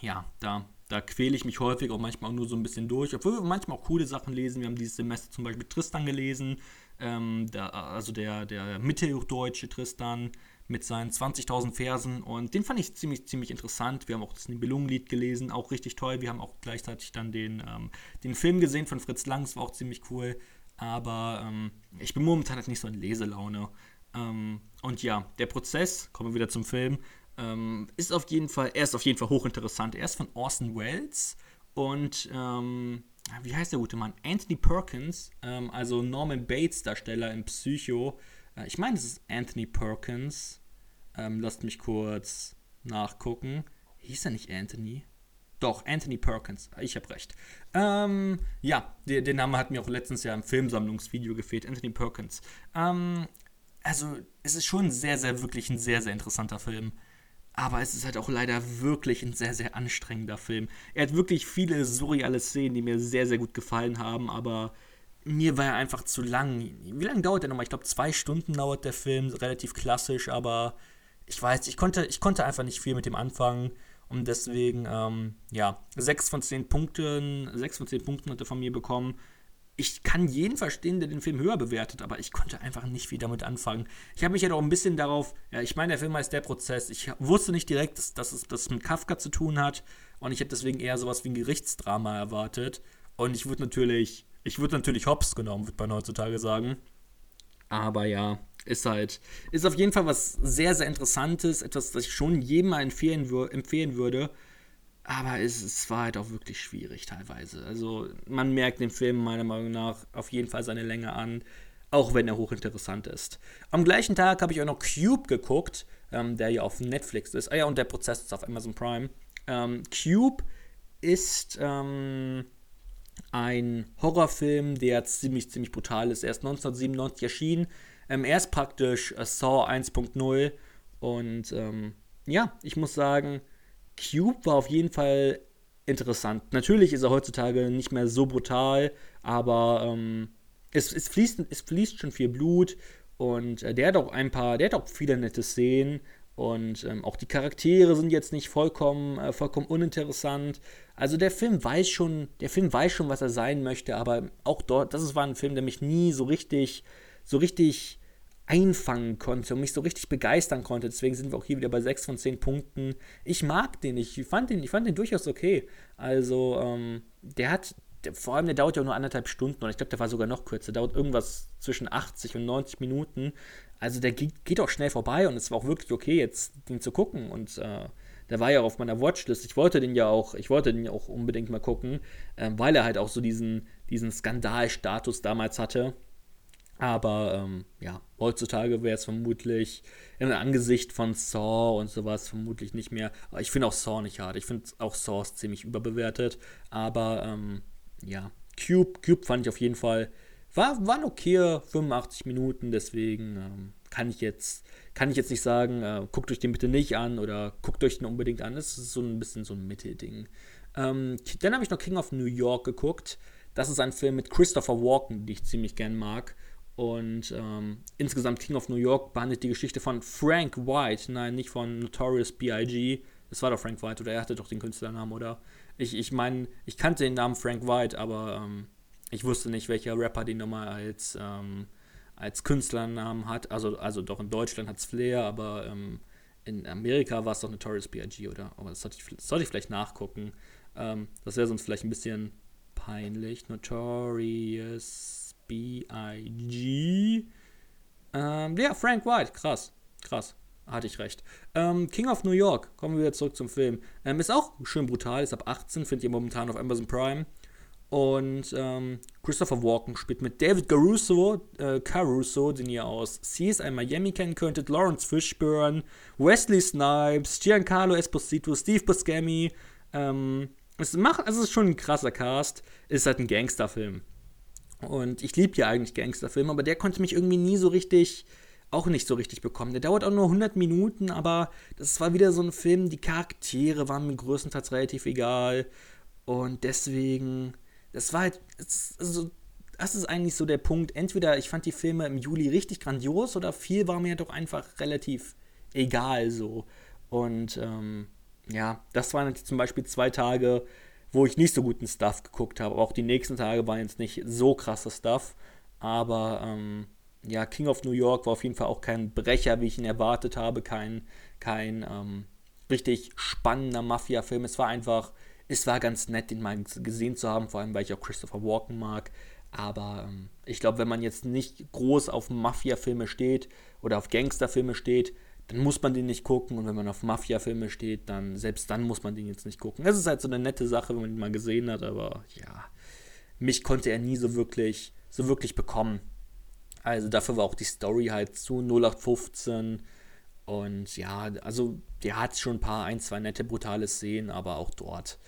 ja, da, da quäle ich mich häufig auch manchmal nur so ein bisschen durch, obwohl wir manchmal auch coole Sachen lesen. Wir haben dieses Semester zum Beispiel Tristan gelesen, ähm, der, also der, der mitteldeutsche Tristan mit seinen 20.000 Versen und den fand ich ziemlich, ziemlich interessant. Wir haben auch das Nibelungenlied gelesen, auch richtig toll. Wir haben auch gleichzeitig dann den, ähm, den Film gesehen von Fritz Lang, das war auch ziemlich cool. Aber ähm, ich bin momentan halt nicht so in Leselaune. Ähm, und ja, der Prozess, kommen wir wieder zum Film, ähm, ist auf jeden Fall, er ist auf jeden Fall hochinteressant. Er ist von Orson Welles und ähm, wie heißt der gute Mann? Anthony Perkins, ähm, also Norman Bates Darsteller in Psycho. Äh, ich meine, es ist Anthony Perkins. Ähm, lasst mich kurz nachgucken. Hieß er nicht Anthony? Doch, Anthony Perkins. Ich habe recht. Ähm, ja, der, der, Name hat mir auch letztens ja im Filmsammlungsvideo gefehlt. Anthony Perkins. Ähm, also, es ist schon sehr, sehr, wirklich ein sehr, sehr interessanter Film. Aber es ist halt auch leider wirklich ein sehr, sehr anstrengender Film. Er hat wirklich viele surreale Szenen, die mir sehr, sehr gut gefallen haben, aber mir war er einfach zu lang. Wie lange dauert der nochmal? Ich glaube, zwei Stunden dauert der Film, relativ klassisch, aber ich weiß, ich konnte, ich konnte einfach nicht viel mit dem anfangen. Und deswegen, ähm, ja, 6 von 10 Punkten, 6 von 10 Punkten hat er von mir bekommen. Ich kann jeden verstehen, der den Film höher bewertet, aber ich konnte einfach nicht viel damit anfangen. Ich habe mich ja doch ein bisschen darauf, ja, ich meine, der Film heißt Der Prozess. Ich wusste nicht direkt, dass, dass es das mit Kafka zu tun hat. Und ich habe deswegen eher sowas wie ein Gerichtsdrama erwartet. Und ich würde natürlich, ich würde natürlich hops genommen, würde man heutzutage sagen. Aber ja, ist halt, ist auf jeden Fall was sehr, sehr Interessantes, etwas, das ich schon jedem mal empfehlen, empfehlen würde. Aber es, es war halt auch wirklich schwierig teilweise. Also man merkt dem Film meiner Meinung nach auf jeden Fall seine Länge an, auch wenn er hochinteressant ist. Am gleichen Tag habe ich auch noch Cube geguckt, ähm, der ja auf Netflix ist. Ah ja, und der Prozess ist auf Amazon Prime. Ähm, Cube ist ähm, ein Horrorfilm, der ziemlich, ziemlich brutal ist. Er ist 1997 erschienen ähm, er ist praktisch äh, Saw 1.0 und ähm, ja, ich muss sagen, Cube war auf jeden Fall interessant. Natürlich ist er heutzutage nicht mehr so brutal, aber ähm, es, es, fließt, es fließt schon viel Blut und äh, der hat auch ein paar, der hat auch viele nette Szenen und ähm, auch die Charaktere sind jetzt nicht vollkommen, äh, vollkommen uninteressant. Also der Film weiß schon, der Film weiß schon, was er sein möchte, aber auch dort, das war ein Film, der mich nie so richtig so richtig einfangen konnte und mich so richtig begeistern konnte. Deswegen sind wir auch hier wieder bei 6 von 10 Punkten. Ich mag den, ich fand den, ich fand den durchaus okay. Also, ähm, der hat, der, vor allem der dauert ja nur anderthalb Stunden und ich glaube, der war sogar noch kürzer. Der dauert irgendwas zwischen 80 und 90 Minuten. Also der geht, geht auch schnell vorbei und es war auch wirklich okay, jetzt den zu gucken. Und äh, der war ja auf meiner Watchlist. Ich wollte den ja auch, ich wollte den ja auch unbedingt mal gucken, äh, weil er halt auch so diesen, diesen Skandalstatus damals hatte Aber ähm, ja, heutzutage wäre es vermutlich im Angesicht von Saw und sowas vermutlich nicht mehr. Ich finde auch Saw nicht hart. Ich finde auch Saw ziemlich überbewertet. Aber ähm, ja, Cube, Cube fand ich auf jeden Fall, war, waren okay 85 Minuten, deswegen ähm, kann ich jetzt, kann ich jetzt nicht sagen, äh, guckt euch den bitte nicht an oder guckt euch den unbedingt an. Das ist so ein bisschen so ein Mittelding. Ähm, dann habe ich noch King of New York geguckt. Das ist ein Film mit Christopher Walken, den ich ziemlich gern mag. Und ähm, insgesamt King of New York behandelt die Geschichte von Frank White, nein, nicht von Notorious B.I.G. Das war doch Frank White, oder er hatte doch den Künstlernamen, oder? Ich, ich meine, ich kannte den Namen Frank White, aber ähm, ich wusste nicht, welcher Rapper den nochmal als, ähm, als Künstlernamen hat. Also, also doch in Deutschland hat es Flair, aber ähm, in Amerika war es doch Notorious B.I.G., oder? Aber das sollte ich, das sollte ich vielleicht nachgucken. Ähm, das wäre sonst vielleicht ein bisschen peinlich. Notorious B.I.G. Ähm, ja, Frank White, krass, krass. Hatte ich recht. Ähm, King of New York, kommen wir wieder zurück zum Film. Ähm, ist auch schön brutal, ist ab 18, findet ihr momentan auf Amazon Prime. Und ähm, Christopher Walken spielt mit David Caruso, äh, Caruso, den ihr aus CSI Miami kennen könntet, Lawrence Fishburne, Wesley Snipes, Giancarlo Esposito, Steve Buscemi. Ähm, es, macht, also es ist schon ein krasser Cast. Ist halt ein Gangsterfilm. Und ich liebe ja eigentlich Gangsterfilme, aber der konnte mich irgendwie nie so richtig, auch nicht so richtig bekommen. Der dauert auch nur 100 Minuten, aber das war wieder so ein Film, die Charaktere waren mir größtenteils relativ egal. Und deswegen, das war halt, also, das ist eigentlich so der Punkt. Entweder ich fand die Filme im Juli richtig grandios oder viel war mir doch einfach relativ egal so. Und ähm, ja, das waren zum Beispiel zwei Tage, wo ich nicht so guten Stuff geguckt habe. Auch die nächsten Tage waren jetzt nicht so krasser Stuff. Aber ähm, ja, King of New York war auf jeden Fall auch kein Brecher, wie ich ihn erwartet habe. Kein, kein ähm, richtig spannender Mafia-Film. Es war einfach, es war ganz nett, den mal gesehen zu haben, vor allem weil ich auch Christopher Walken mag. Aber ähm, ich glaube, wenn man jetzt nicht groß auf Mafia-Filme steht oder auf Gangster-Filme steht, dann muss man den nicht gucken. Und wenn man auf Mafia-Filme steht, dann selbst dann muss man den jetzt nicht gucken. Das ist halt so eine nette Sache, wenn man ihn mal gesehen hat, aber ja, mich konnte er nie so wirklich, so wirklich bekommen. Also dafür war auch die Story halt zu 0815. Und ja, also der hat schon ein paar, ein, zwei nette, brutale Szenen, aber auch dort,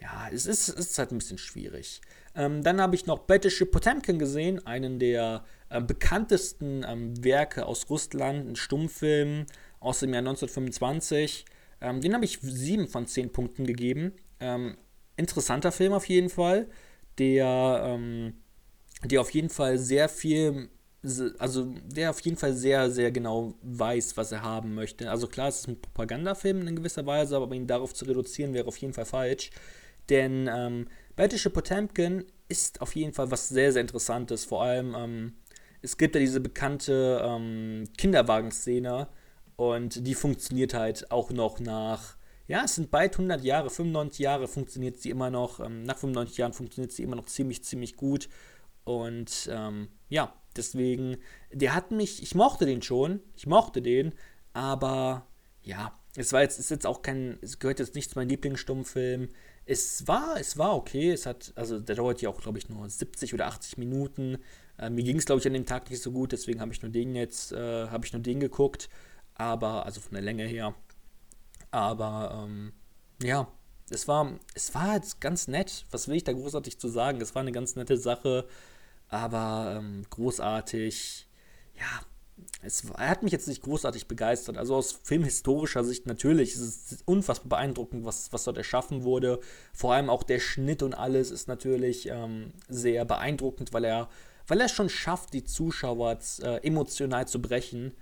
ja, es ist, es ist halt ein bisschen schwierig. Ähm, dann habe ich noch Battleship Potemkin gesehen, einen der bekanntesten ähm, Werke aus Russland, ein Stummfilm aus dem Jahr 1925. Ähm, den habe ich sieben von zehn Punkten gegeben. Ähm, interessanter Film auf jeden Fall, der, ähm, der auf jeden Fall sehr viel also der auf jeden Fall sehr, sehr genau weiß, was er haben möchte. Also klar, es ist ein Propagandafilm in gewisser Weise, aber ihn darauf zu reduzieren wäre auf jeden Fall falsch. Denn ähm, Battleship Potemkin ist auf jeden Fall was sehr, sehr Interessantes. Vor allem, ähm, es gibt ja diese bekannte ähm, Kinderwagenszene und die funktioniert halt auch noch nach, ja, es sind bald 100 Jahre, 95 Jahre funktioniert sie immer noch, ähm, nach 95 Jahren funktioniert sie immer noch ziemlich, ziemlich gut. Und ähm, ja, deswegen, der hat mich, ich mochte den schon, ich mochte den, aber ja, es war jetzt, ist jetzt auch kein, es gehört jetzt nicht zu meinem Lieblingsstummfilm es war, es war okay. Es hat, also der dauert ja auch, glaube ich, nur 70 oder 80 Minuten. Äh, mir ging es, glaube ich, an dem Tag nicht so gut, deswegen habe ich nur den jetzt, äh, habe ich nur den geguckt. Aber, also von der Länge her. Aber, ähm, ja, es war, es war jetzt ganz nett. Was will ich da großartig zu sagen? Es war eine ganz nette Sache, aber ähm, großartig. Ja, es, er hat mich jetzt nicht großartig begeistert. Also aus filmhistorischer Sicht natürlich ist es unfassbar beeindruckend, was, was dort erschaffen wurde. Vor allem auch der Schnitt und alles ist natürlich ähm, sehr beeindruckend, weil er, weil er schon schafft, die Zuschauer äh, emotional zu brechen.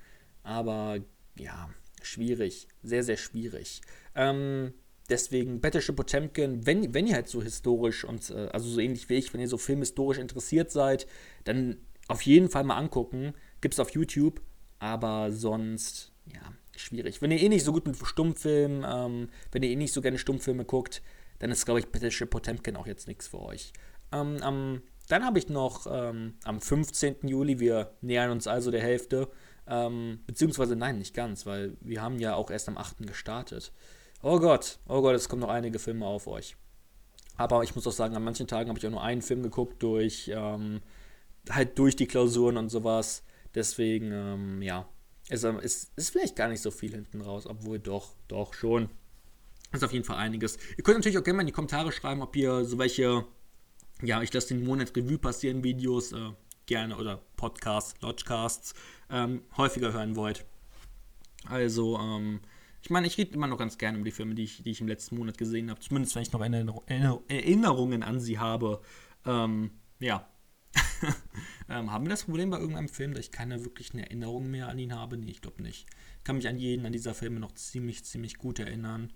Aber ja, schwierig. Sehr, sehr schwierig. Ähm, deswegen Battleship Potemkin, wenn, wenn ihr halt so historisch und äh, also so ähnlich wie ich, wenn ihr so filmhistorisch interessiert seid, dann auf jeden Fall mal angucken. Gibt es auf YouTube, aber sonst, ja, schwierig. Wenn ihr eh nicht so gut mit Stummfilmen, ähm, wenn ihr eh nicht so gerne Stummfilme guckt, dann ist, glaube ich, Battleship Potemkin auch jetzt nichts für euch. Ähm, ähm, dann habe ich noch ähm, am 15. Juli, wir nähern uns also der Hälfte, ähm, beziehungsweise nein, nicht ganz, weil wir haben ja auch erst am 8. gestartet. Oh Gott, oh Gott, es kommen noch einige Filme auf euch. Aber ich muss auch sagen, an manchen Tagen habe ich auch nur einen Film geguckt durch, ähm, halt durch die Klausuren und sowas. Deswegen, ähm, ja, ist, ist, ist vielleicht gar nicht so viel hinten raus, obwohl doch, doch schon. Ist auf jeden Fall einiges. Ihr könnt natürlich auch gerne mal in die Kommentare schreiben, ob ihr so welche, ja, ich lasse den Monat Revue passieren Videos äh, gerne oder Podcasts, Lodgecasts ähm, häufiger hören wollt. Also, ähm, ich meine, ich rede immer noch ganz gerne über die Filme, die ich, die ich im letzten Monat gesehen habe. Zumindest, wenn ich noch Erinnerungen an sie habe. Ähm, ja. ähm, haben wir das Problem bei irgendeinem Film, dass ich keine wirklichen Erinnerungen mehr an ihn habe? Nee, ich glaube nicht. Ich kann mich an jeden an dieser Filme noch ziemlich, ziemlich gut erinnern.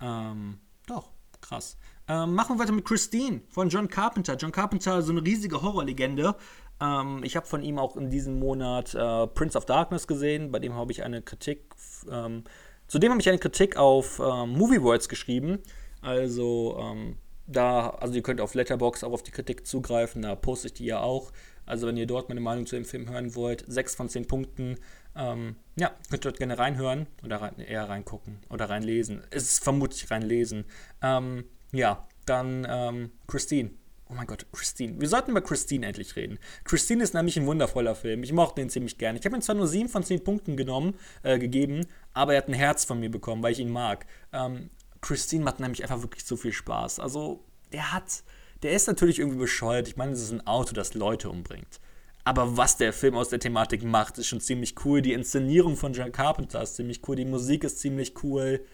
Ähm, doch, krass. Ähm, machen wir weiter mit Christine von John Carpenter. John Carpenter, so eine riesige Horrorlegende. Ähm, ich habe von ihm auch in diesem Monat äh, Prince of Darkness gesehen. Bei dem habe ich eine Kritik. Ähm, zudem habe ich eine Kritik auf ähm, Movie Worlds geschrieben. Also ähm, da, also ihr könnt auf Letterbox auch auf die Kritik zugreifen. Da poste ich die ja auch. Also wenn ihr dort meine Meinung zu dem Film hören wollt, 6 von 10 Punkten. Ähm, ja, könnt ihr dort gerne reinhören oder rein, eher reingucken oder reinlesen. Es ist vermutlich reinlesen. Ähm, ja, dann ähm, Christine. Oh mein Gott, Christine. Wir sollten über Christine endlich reden. Christine ist nämlich ein wundervoller Film. Ich mochte ihn ziemlich gerne. Ich habe ihm zwar nur 7 von 10 Punkten genommen, äh, gegeben, aber er hat ein Herz von mir bekommen, weil ich ihn mag. Ähm, Christine macht nämlich einfach wirklich so viel Spaß. Also, der hat, der ist natürlich irgendwie bescheuert. Ich meine, es ist ein Auto, das Leute umbringt. Aber was der Film aus der Thematik macht, ist schon ziemlich cool. Die Inszenierung von John Carpenter ist ziemlich cool. Die Musik ist ziemlich cool.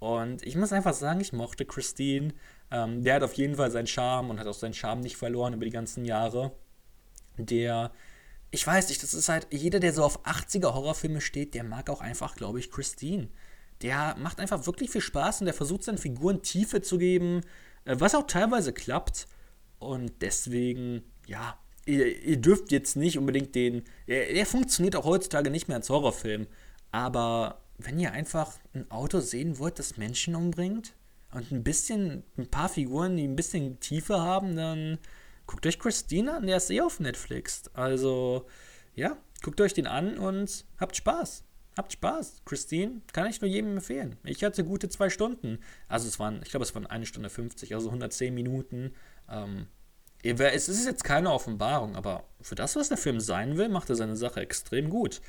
Und ich muss einfach sagen, ich mochte Christine. Ähm, der hat auf jeden Fall seinen Charme und hat auch seinen Charme nicht verloren über die ganzen Jahre. Der, ich weiß nicht, das ist halt, jeder, der so auf 80er Horrorfilme steht, der mag auch einfach, glaube ich, Christine. Der macht einfach wirklich viel Spaß und der versucht seinen Figuren Tiefe zu geben, äh, was auch teilweise klappt. Und deswegen, ja, ihr, ihr dürft jetzt nicht unbedingt den. Er, er funktioniert auch heutzutage nicht mehr als Horrorfilm. Aber wenn ihr einfach ein Auto sehen wollt, das Menschen umbringt und ein bisschen, ein paar Figuren, die ein bisschen Tiefe haben, dann guckt euch Christina an, der ist eh auf Netflix. Also, ja, guckt euch den an und habt Spaß. Habt Spaß. Christine kann ich nur jedem empfehlen. Ich hatte gute zwei Stunden. Also es waren, ich glaube, es waren eine Stunde 50, also 110 Minuten. Ähm, es ist jetzt keine Offenbarung, aber für das, was der Film sein will, macht er seine Sache extrem gut.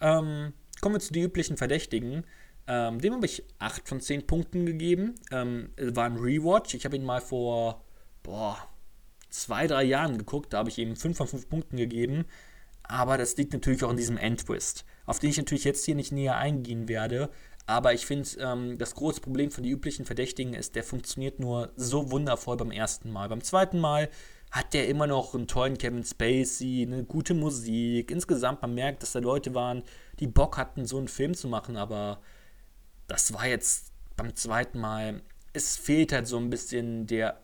Ähm, kommen wir zu den üblichen Verdächtigen. Ähm, dem habe ich 8 von 10 Punkten gegeben. Ähm, war ein Rewatch. Ich habe ihn mal vor, boah, zwei, drei Jahren geguckt. Da habe ich ihm 5 von 5 Punkten gegeben. Aber das liegt natürlich auch in diesem Endtwist, auf den ich natürlich jetzt hier nicht näher eingehen werde. Aber ich finde, ähm, das große Problem von den üblichen Verdächtigen ist, der funktioniert nur so wundervoll beim ersten Mal. Beim zweiten Mal hat der immer noch einen tollen Kevin Spacey, eine gute Musik. Insgesamt, man merkt, dass da Leute waren, die Bock hatten, so einen Film zu machen, aber das war jetzt beim zweiten Mal, es fehlt halt so ein bisschen der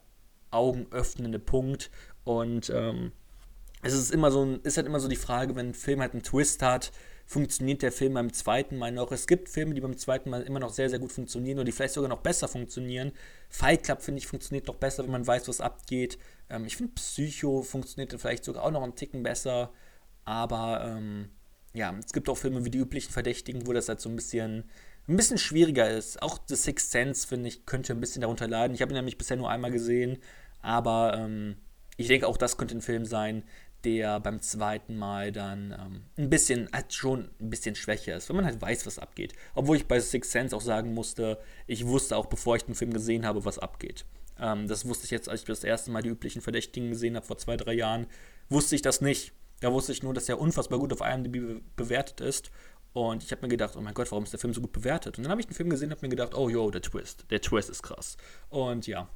augenöffnende Punkt und ähm, es ist immer so, ist halt immer so die Frage, wenn ein Film halt einen Twist hat, funktioniert der Film beim zweiten Mal noch. Es gibt Filme, die beim zweiten Mal immer noch sehr, sehr gut funktionieren oder die vielleicht sogar noch besser funktionieren. Fight Club, finde ich, funktioniert noch besser, wenn man weiß, was abgeht. Ähm, ich finde, Psycho funktioniert vielleicht sogar auch noch einen Ticken besser. Aber ähm, ja, es gibt auch Filme wie die üblichen Verdächtigen, wo das halt so ein bisschen, ein bisschen schwieriger ist. Auch The Sixth Sense, finde ich, könnte ein bisschen darunter leiden. Ich habe ihn nämlich bisher nur einmal gesehen. Aber ähm, ich denke, auch das könnte ein Film sein, der beim zweiten Mal dann ähm, ein bisschen, halt schon ein bisschen schwächer ist, wenn man halt weiß, was abgeht. Obwohl ich bei Six Sense auch sagen musste, ich wusste auch, bevor ich den Film gesehen habe, was abgeht. Ähm, das wusste ich jetzt, als ich das erste Mal die üblichen Verdächtigen gesehen habe, vor zwei, drei Jahren, wusste ich das nicht. Da wusste ich nur, dass er unfassbar gut auf IMDb bewertet ist. Und ich habe mir gedacht, oh mein Gott, warum ist der Film so gut bewertet? Und dann habe ich den Film gesehen und habe mir gedacht, oh yo, der Twist. Der Twist ist krass. Und ja.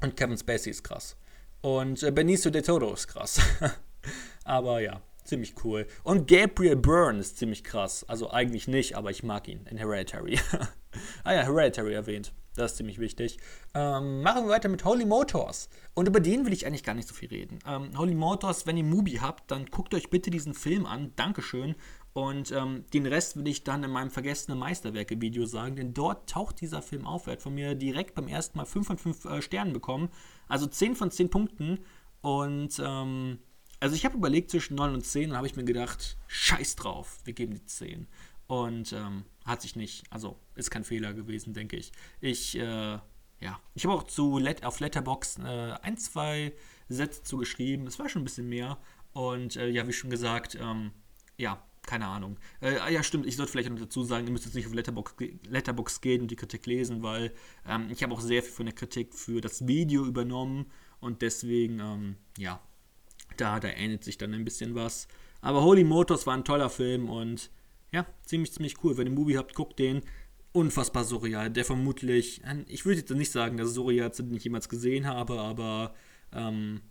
Und Kevin Spacey ist krass. Und äh, Benicio del Toro ist krass. aber ja, ziemlich cool. Und Gabriel Byrne ist ziemlich krass. Also eigentlich nicht, aber ich mag ihn in Hereditary. ah ja, Hereditary erwähnt. Das ist ziemlich wichtig. Ähm, machen wir weiter mit Holy Motors. Und über den will ich eigentlich gar nicht so viel reden. Ähm, Holy Motors, wenn ihr Mubi habt, dann guckt euch bitte diesen Film an. Dankeschön. Und ähm, den Rest will ich dann in meinem vergessenen Meisterwerke-Video sagen, denn dort taucht dieser Film auf. Er hat von mir direkt beim ersten Mal 5 von 5 äh, Sternen bekommen. Also 10 von 10 Punkten. Und ähm, also ich habe überlegt zwischen 9 und 10 und habe ich mir gedacht, scheiß drauf, wir geben die 10. Und ähm, hat sich nicht, also ist kein Fehler gewesen, denke ich. Ich, äh, ja, ich habe auch zu Let auf Letterbox äh, ein, zwei Sätze zugeschrieben. Es war schon ein bisschen mehr. Und äh, ja, wie schon gesagt, ähm, ja, keine Ahnung. Äh, ah ja, stimmt, ich sollte vielleicht noch dazu sagen, ihr müsst jetzt nicht auf Letterbox, Letterbox gehen und die Kritik lesen, weil ähm, ich habe auch sehr viel von der Kritik für das Video übernommen und deswegen, ähm, ja, da, da ändert sich dann ein bisschen was. Aber Holy Motors war ein toller Film und ja, ziemlich, ziemlich cool. Wenn ihr Movie habt, guckt den. Unfassbar surreal. Der vermutlich, ich würde jetzt nicht sagen, dass surreal ist, den ich jemals gesehen habe, aber ähm,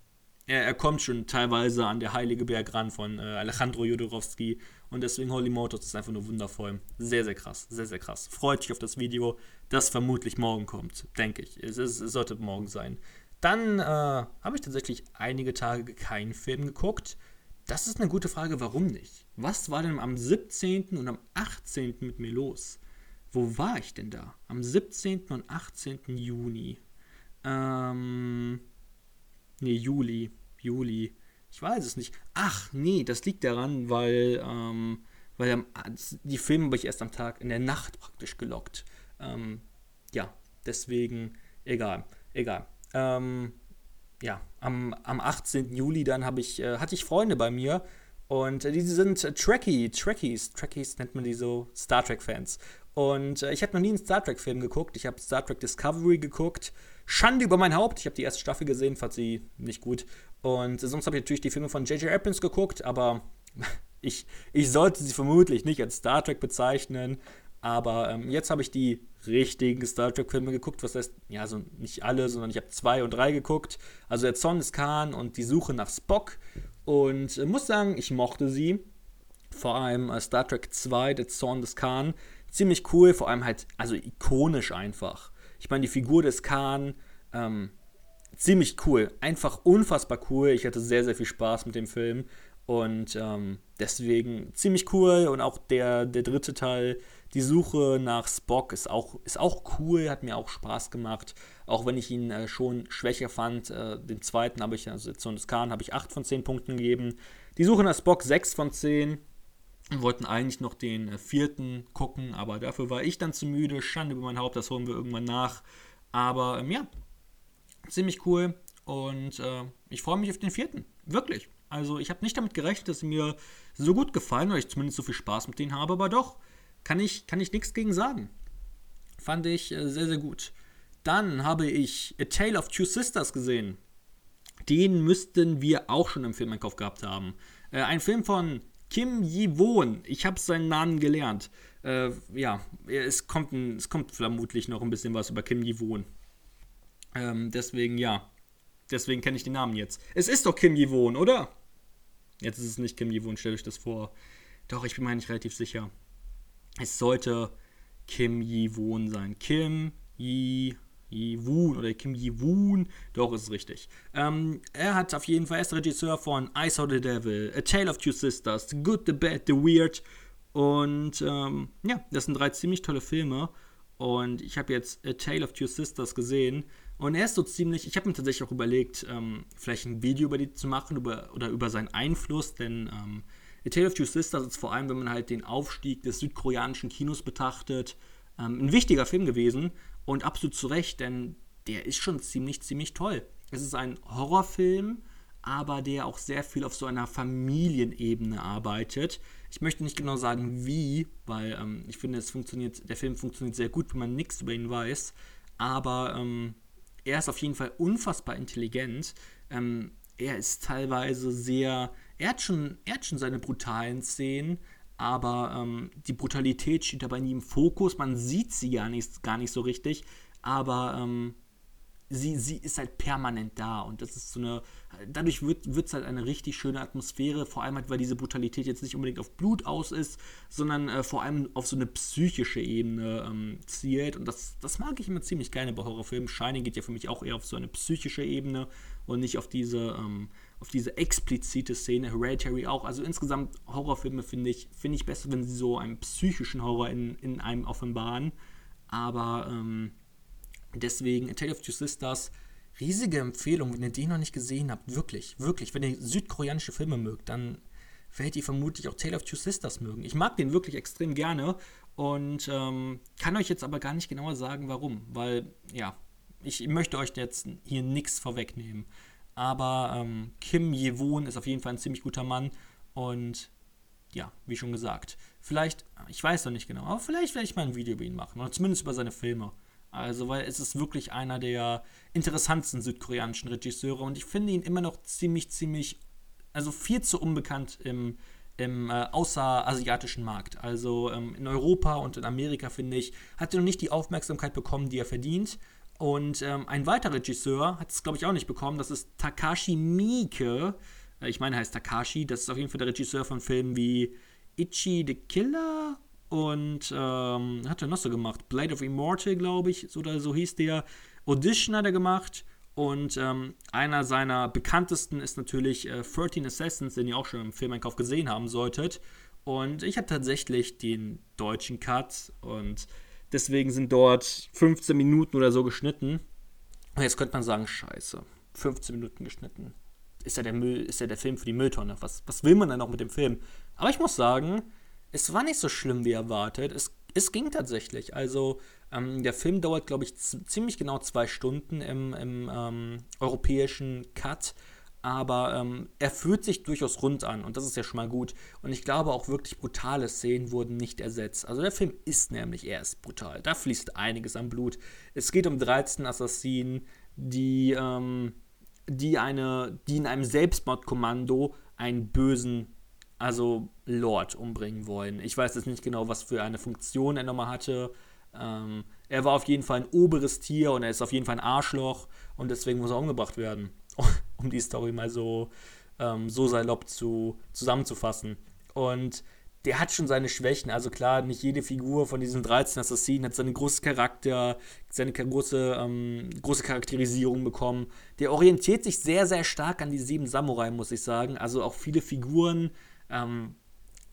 er, er, kommt schon teilweise an der Heilige Berg ran von äh, Alejandro Jodorowski und deswegen Holy Motors ist einfach nur wundervoll. Sehr, sehr krass. Sehr, sehr krass. Freut euch auf das Video, das vermutlich morgen kommt, denke ich. Es, es, es sollte morgen sein. Dann äh, habe ich tatsächlich einige Tage keinen Film geguckt. Das ist eine gute Frage, warum nicht? Was war denn am 17. und am 18. mit mir los? Wo war ich denn da? Am 17. und 18. Juni. Ähm. Nee, Juli. Juli. Ich weiß es nicht. Ach, nee, das liegt daran, weil, ähm, weil die Filme habe ich erst am Tag, in der Nacht praktisch gelockt. Ähm, ja, deswegen, egal, egal. Ähm, ja, am, am 18. Juli dann ich, äh, hatte ich Freunde bei mir und äh, die sind äh, Trekkie, Trekkies, Trekkies nennt man die so, Star Trek-Fans. Und äh, ich habe noch nie einen Star Trek-Film geguckt. Ich habe Star Trek Discovery geguckt. Schande über mein Haupt. Ich habe die erste Staffel gesehen, fand sie nicht gut. Und sonst habe ich natürlich die Filme von J.J. Abrams geguckt, aber ich, ich sollte sie vermutlich nicht als Star Trek bezeichnen. Aber ähm, jetzt habe ich die richtigen Star Trek-Filme geguckt. Was heißt, ja, so nicht alle, sondern ich habe zwei und drei geguckt. Also der Zorn des Khan und die Suche nach Spock. Und äh, muss sagen, ich mochte sie. Vor allem äh, Star Trek 2, der Zorn des Khan. Ziemlich cool, vor allem halt, also ikonisch einfach. Ich meine, die Figur des Khan, ähm, ziemlich cool. Einfach unfassbar cool. Ich hatte sehr, sehr viel Spaß mit dem Film. Und ähm, deswegen ziemlich cool. Und auch der, der dritte Teil, die Suche nach Spock, ist auch, ist auch cool, hat mir auch Spaß gemacht. Auch wenn ich ihn äh, schon schwächer fand. Äh, den zweiten habe ich, also Zorn des Khan, habe ich 8 von 10 Punkten gegeben. Die Suche nach Spock 6 von 10. Wir wollten eigentlich noch den äh, vierten gucken, aber dafür war ich dann zu müde. Schande über mein Haupt, das holen wir irgendwann nach. Aber ähm, ja, ziemlich cool und äh, ich freue mich auf den vierten. Wirklich. Also ich habe nicht damit gerechnet, dass sie mir so gut gefallen oder ich zumindest so viel Spaß mit denen habe, aber doch, kann ich, kann ich nichts gegen sagen. Fand ich äh, sehr, sehr gut. Dann habe ich A Tale of Two Sisters gesehen. Den müssten wir auch schon im Filmeinkauf gehabt haben. Äh, ein Film von Kim Yi-won. Ich habe seinen Namen gelernt. Äh, ja, es kommt, ein, es kommt vermutlich noch ein bisschen was über Kim Yi-won. Ähm, deswegen, ja. Deswegen kenne ich den Namen jetzt. Es ist doch Kim Ji-won, oder? Jetzt ist es nicht Kim Ji-won, stelle ich das vor. Doch, ich bin mir nicht relativ sicher. Es sollte Kim Ji-won sein. Kim Ji Ji-Woon oder Kim Ji-Woon, doch ist es richtig. Ähm, er hat auf jeden Fall, er ist Regisseur von I Saw the Devil, A Tale of Two Sisters, The Good, The Bad, The Weird. Und ähm, ja, das sind drei ziemlich tolle Filme. Und ich habe jetzt A Tale of Two Sisters gesehen. Und er ist so ziemlich, ich habe mir tatsächlich auch überlegt, ähm, vielleicht ein Video über die zu machen über, oder über seinen Einfluss, denn ähm, A Tale of Two Sisters ist vor allem, wenn man halt den Aufstieg des südkoreanischen Kinos betrachtet, ähm, ein wichtiger Film gewesen und absolut zu Recht, denn der ist schon ziemlich, ziemlich toll. Es ist ein Horrorfilm, aber der auch sehr viel auf so einer Familienebene arbeitet. Ich möchte nicht genau sagen, wie, weil ähm, ich finde, es funktioniert, der Film funktioniert sehr gut, wenn man nichts über ihn weiß. Aber ähm, er ist auf jeden Fall unfassbar intelligent. Ähm, er ist teilweise sehr. Er hat schon, er hat schon seine brutalen Szenen, aber ähm, die Brutalität steht dabei nie im Fokus. Man sieht sie gar nicht, gar nicht so richtig, aber ähm, sie, sie ist halt permanent da und das ist so eine, dadurch wird es halt eine richtig schöne Atmosphäre, vor allem halt, weil diese Brutalität jetzt nicht unbedingt auf Blut aus ist, sondern äh, vor allem auf so eine psychische Ebene ähm, zielt und das, das mag ich immer ziemlich gerne bei Horrorfilmen. Shining geht ja für mich auch eher auf so eine psychische Ebene und nicht auf diese, ähm, auf diese explizite Szene, Hereditary auch. Also insgesamt Horrorfilme finde ich, find ich besser, wenn sie so einen psychischen Horror in, in einem offenbaren, aber ähm, Deswegen, A Tale of Two Sisters, riesige Empfehlung, wenn ihr den noch nicht gesehen habt. Wirklich, wirklich. Wenn ihr südkoreanische Filme mögt, dann werdet ihr vermutlich auch Tale of Two Sisters mögen. Ich mag den wirklich extrem gerne und ähm, kann euch jetzt aber gar nicht genauer sagen, warum. Weil, ja, ich möchte euch jetzt hier nichts vorwegnehmen. Aber ähm, Kim Ye-won ist auf jeden Fall ein ziemlich guter Mann. Und ja, wie schon gesagt, vielleicht, ich weiß noch nicht genau, aber vielleicht werde ich mal ein Video über ihn machen. Oder zumindest über seine Filme. Also, weil es ist wirklich einer der interessantesten südkoreanischen Regisseure und ich finde ihn immer noch ziemlich, ziemlich, also viel zu unbekannt im, im äh, außerasiatischen Markt. Also ähm, in Europa und in Amerika, finde ich, hat er noch nicht die Aufmerksamkeit bekommen, die er verdient. Und ähm, ein weiterer Regisseur hat es, glaube ich, auch nicht bekommen. Das ist Takashi Miike. Äh, ich meine, er heißt Takashi. Das ist auf jeden Fall der Regisseur von Filmen wie Ichi the Killer und ähm, hat er noch so gemacht? Blade of Immortal, glaube ich, oder so hieß der. Audition hat er gemacht. Und ähm, einer seiner bekanntesten ist natürlich äh, 13 Assassins, den ihr auch schon im Filmeinkauf gesehen haben solltet. Und ich habe tatsächlich den deutschen Cut und deswegen sind dort 15 Minuten oder so geschnitten. Und jetzt könnte man sagen, scheiße, 15 Minuten geschnitten. Ist ja der Müll, ist ja der Film für die Mülltonne. Was, was will man denn noch mit dem Film? Aber ich muss sagen, es war nicht so schlimm wie erwartet. Es, es ging tatsächlich. Also ähm, der Film dauert, glaube ich, ziemlich genau zwei Stunden im, im ähm, europäischen Cut. Aber ähm, er fühlt sich durchaus rund an und das ist ja schon mal gut. Und ich glaube auch wirklich brutale Szenen wurden nicht ersetzt. Also der Film ist nämlich erst brutal. Da fließt einiges an Blut. Es geht um 13 Assassinen, die, ähm, die, eine, die in einem Selbstmordkommando einen bösen also Lord umbringen wollen. Ich weiß jetzt nicht genau, was für eine Funktion er nochmal hatte. Ähm, er war auf jeden Fall ein oberes Tier und er ist auf jeden Fall ein Arschloch und deswegen muss er umgebracht werden. um die Story mal so, ähm, so salopp zu, zusammenzufassen. Und der hat schon seine Schwächen. Also klar, nicht jede Figur von diesen 13 Assassinen hat seinen großen Charakter, seine große, ähm, große Charakterisierung bekommen. Der orientiert sich sehr, sehr stark an die sieben Samurai, muss ich sagen. Also auch viele Figuren ähm,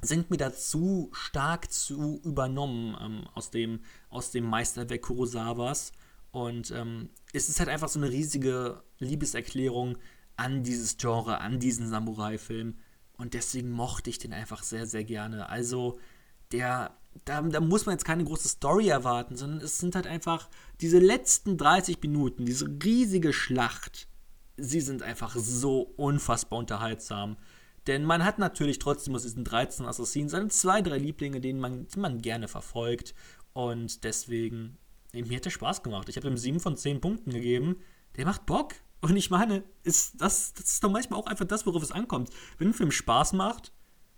sind mir dazu stark zu übernommen ähm, aus, dem, aus dem Meisterwerk Kurosawas. Und ähm, es ist halt einfach so eine riesige Liebeserklärung an dieses Genre, an diesen Samurai-Film. Und deswegen mochte ich den einfach sehr, sehr gerne. Also, der, da, da, muss man jetzt keine große Story erwarten, sondern es sind halt einfach diese letzten 30 Minuten, diese riesige Schlacht. Sie sind einfach so unfassbar unterhaltsam. Denn man hat natürlich trotzdem aus diesen 13 Assassinen seine zwei, drei Lieblinge, denen man, die man gerne verfolgt. Und deswegen, mir hat der Spaß gemacht. Ich habe ihm 7 von 10 Punkten gegeben. Der macht Bock. Und ich meine, ist das, das ist doch manchmal auch einfach das, worauf es ankommt. Wenn ein Film Spaß macht,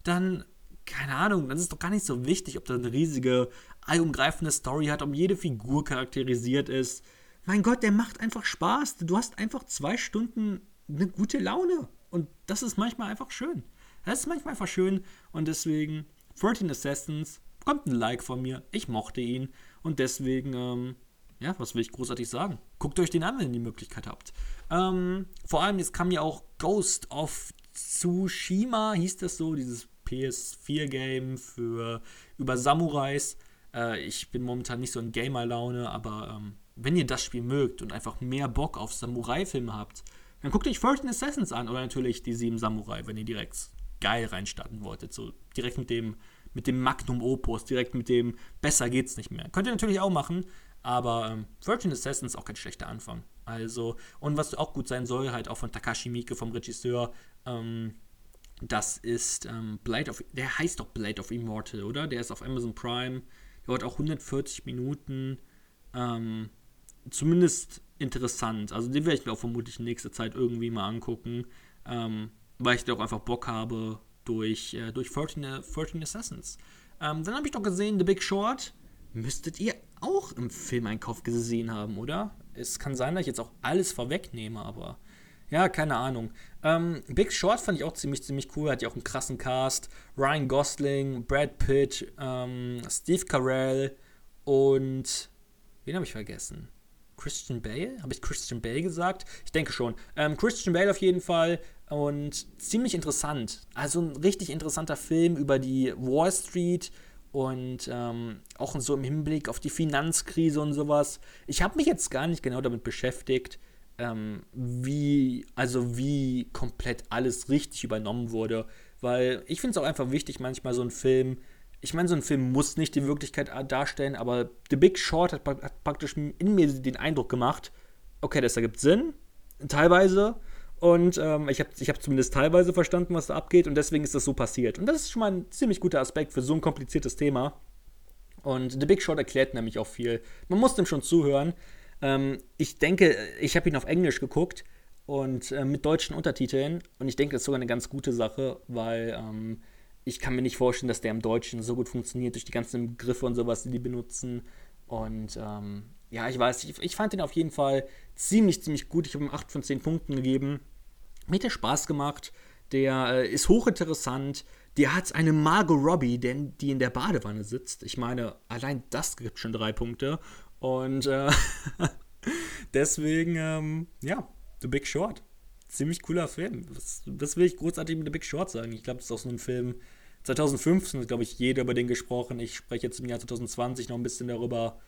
dann, keine Ahnung, dann ist es doch gar nicht so wichtig, ob da eine riesige, allumgreifende Story hat, ob jede Figur charakterisiert ist. Mein Gott, der macht einfach Spaß. Du hast einfach zwei Stunden eine gute Laune. Und das ist manchmal einfach schön. Das ist manchmal einfach schön und deswegen 14 Assassins kommt ein Like von mir. Ich mochte ihn und deswegen, ähm, ja, was will ich großartig sagen? Guckt euch den an, wenn ihr die Möglichkeit habt. Ähm, vor allem, jetzt kam ja auch Ghost of Tsushima, hieß das so, dieses PS4-Game für über Samurais. Äh, ich bin momentan nicht so in Gamer-Laune, aber ähm, wenn ihr das Spiel mögt und einfach mehr Bock auf Samurai-Filme habt, dann guckt euch 14 Assassins an oder natürlich die 7 Samurai, wenn ihr direkt geil reinstarten wolltet. So direkt mit dem, mit dem Magnum Opus, direkt mit dem besser geht's nicht mehr. Könnt ihr natürlich auch machen, aber ähm, 13 Assassins ist auch kein schlechter Anfang. Also, und was auch gut sein soll, halt auch von Takashi Miike, vom Regisseur, ähm, das ist ähm, Blade of, der heißt doch Blade of Immortal, oder? Der ist auf Amazon Prime, der hat auch 140 Minuten, ähm, zumindest interessant. Also den werde ich mir auch vermutlich in nächster Zeit irgendwie mal angucken, ähm, weil ich da auch einfach Bock habe durch, äh, durch 13, 13 Assassins. Ähm, dann habe ich doch gesehen, The Big Short. Müsstet ihr auch im Filmeinkauf gesehen haben, oder? Es kann sein, dass ich jetzt auch alles vorwegnehme, aber ja, keine Ahnung. Ähm, Big Short fand ich auch ziemlich, ziemlich cool. Hat ja auch einen krassen Cast. Ryan Gosling, Brad Pitt, ähm, Steve Carell und wen habe ich vergessen? Christian Bale? Habe ich Christian Bale gesagt? Ich denke schon. Ähm, Christian Bale auf jeden Fall und ziemlich interessant. Also ein richtig interessanter Film über die Wall Street und ähm, auch so im Hinblick auf die Finanzkrise und sowas. Ich habe mich jetzt gar nicht genau damit beschäftigt, ähm, wie, also wie komplett alles richtig übernommen wurde, weil ich finde es auch einfach wichtig, manchmal so einen Film ich meine, so ein Film muss nicht die Wirklichkeit darstellen, aber The Big Short hat, hat praktisch in mir den Eindruck gemacht, okay, das ergibt Sinn, teilweise, Und ähm, ich habe ich hab zumindest teilweise verstanden, was da abgeht. Und deswegen ist das so passiert. Und das ist schon mal ein ziemlich guter Aspekt für so ein kompliziertes Thema. Und The Big Short erklärt nämlich auch viel. Man muss dem schon zuhören. Ähm, ich denke, ich habe ihn auf Englisch geguckt und äh, mit deutschen Untertiteln. Und ich denke, das ist sogar eine ganz gute Sache, weil ähm, ich kann mir nicht vorstellen, dass der im Deutschen so gut funktioniert durch die ganzen Begriffe und sowas, die die benutzen. Und ähm, ja, ich weiß, ich, ich, fand den auf jeden Fall ziemlich, ziemlich gut. Ich habe ihm 8 von 10 Punkten gegeben. Mir hat der Spaß gemacht. Der äh, ist hochinteressant. Der hat eine Margot Robbie, denn, die in der Badewanne sitzt. Ich meine, allein das gibt schon drei Punkte. Und äh, deswegen, ähm, ja, The Big Short. Ziemlich cooler Film. Was, was will ich großartig mit The Big Short sagen? Ich glaube, das ist auch so ein Film. 2015 hat, glaube ich, jeder über den gesprochen. Ich spreche jetzt im Jahr 2020 noch ein bisschen darüber.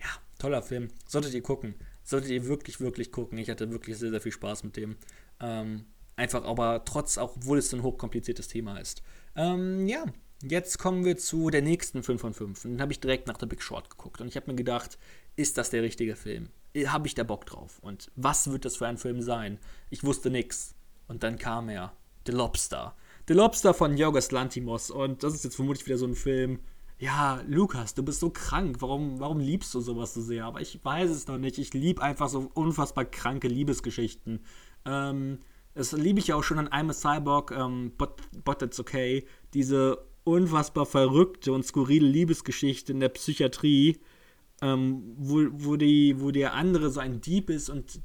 Ja, toller Film. Solltet ihr gucken. Solltet ihr wirklich, wirklich gucken. Ich hatte wirklich sehr, sehr viel Spaß mit dem. Ähm, einfach aber trotz, auch obwohl es ein hochkompliziertes Thema ist. Ähm, ja, Jetzt kommen wir zu der nächsten 5 von 5. Und dann habe ich direkt nach The Big Short geguckt. Und ich habe mir gedacht, ist das der richtige Film? Habe ich da Bock drauf? Und was wird das für ein Film sein? Ich wusste nichts. Und dann kam er. The Lobster. The Lobster von Jorgos Lantimos. Und das ist jetzt vermutlich wieder so ein Film. Ja, Lukas, du bist so krank. Warum, warum liebst du sowas so sehr? Aber ich weiß es noch nicht. Ich liebe einfach so unfassbar kranke Liebesgeschichten. Ähm, das liebe ich ja auch schon an I'm a Cyborg, ähm, but, but It's Okay. Diese unfassbar verrückte und skurrile Liebesgeschichte in der Psychiatrie, ähm, wo, wo, die, wo der andere so ein Dieb ist und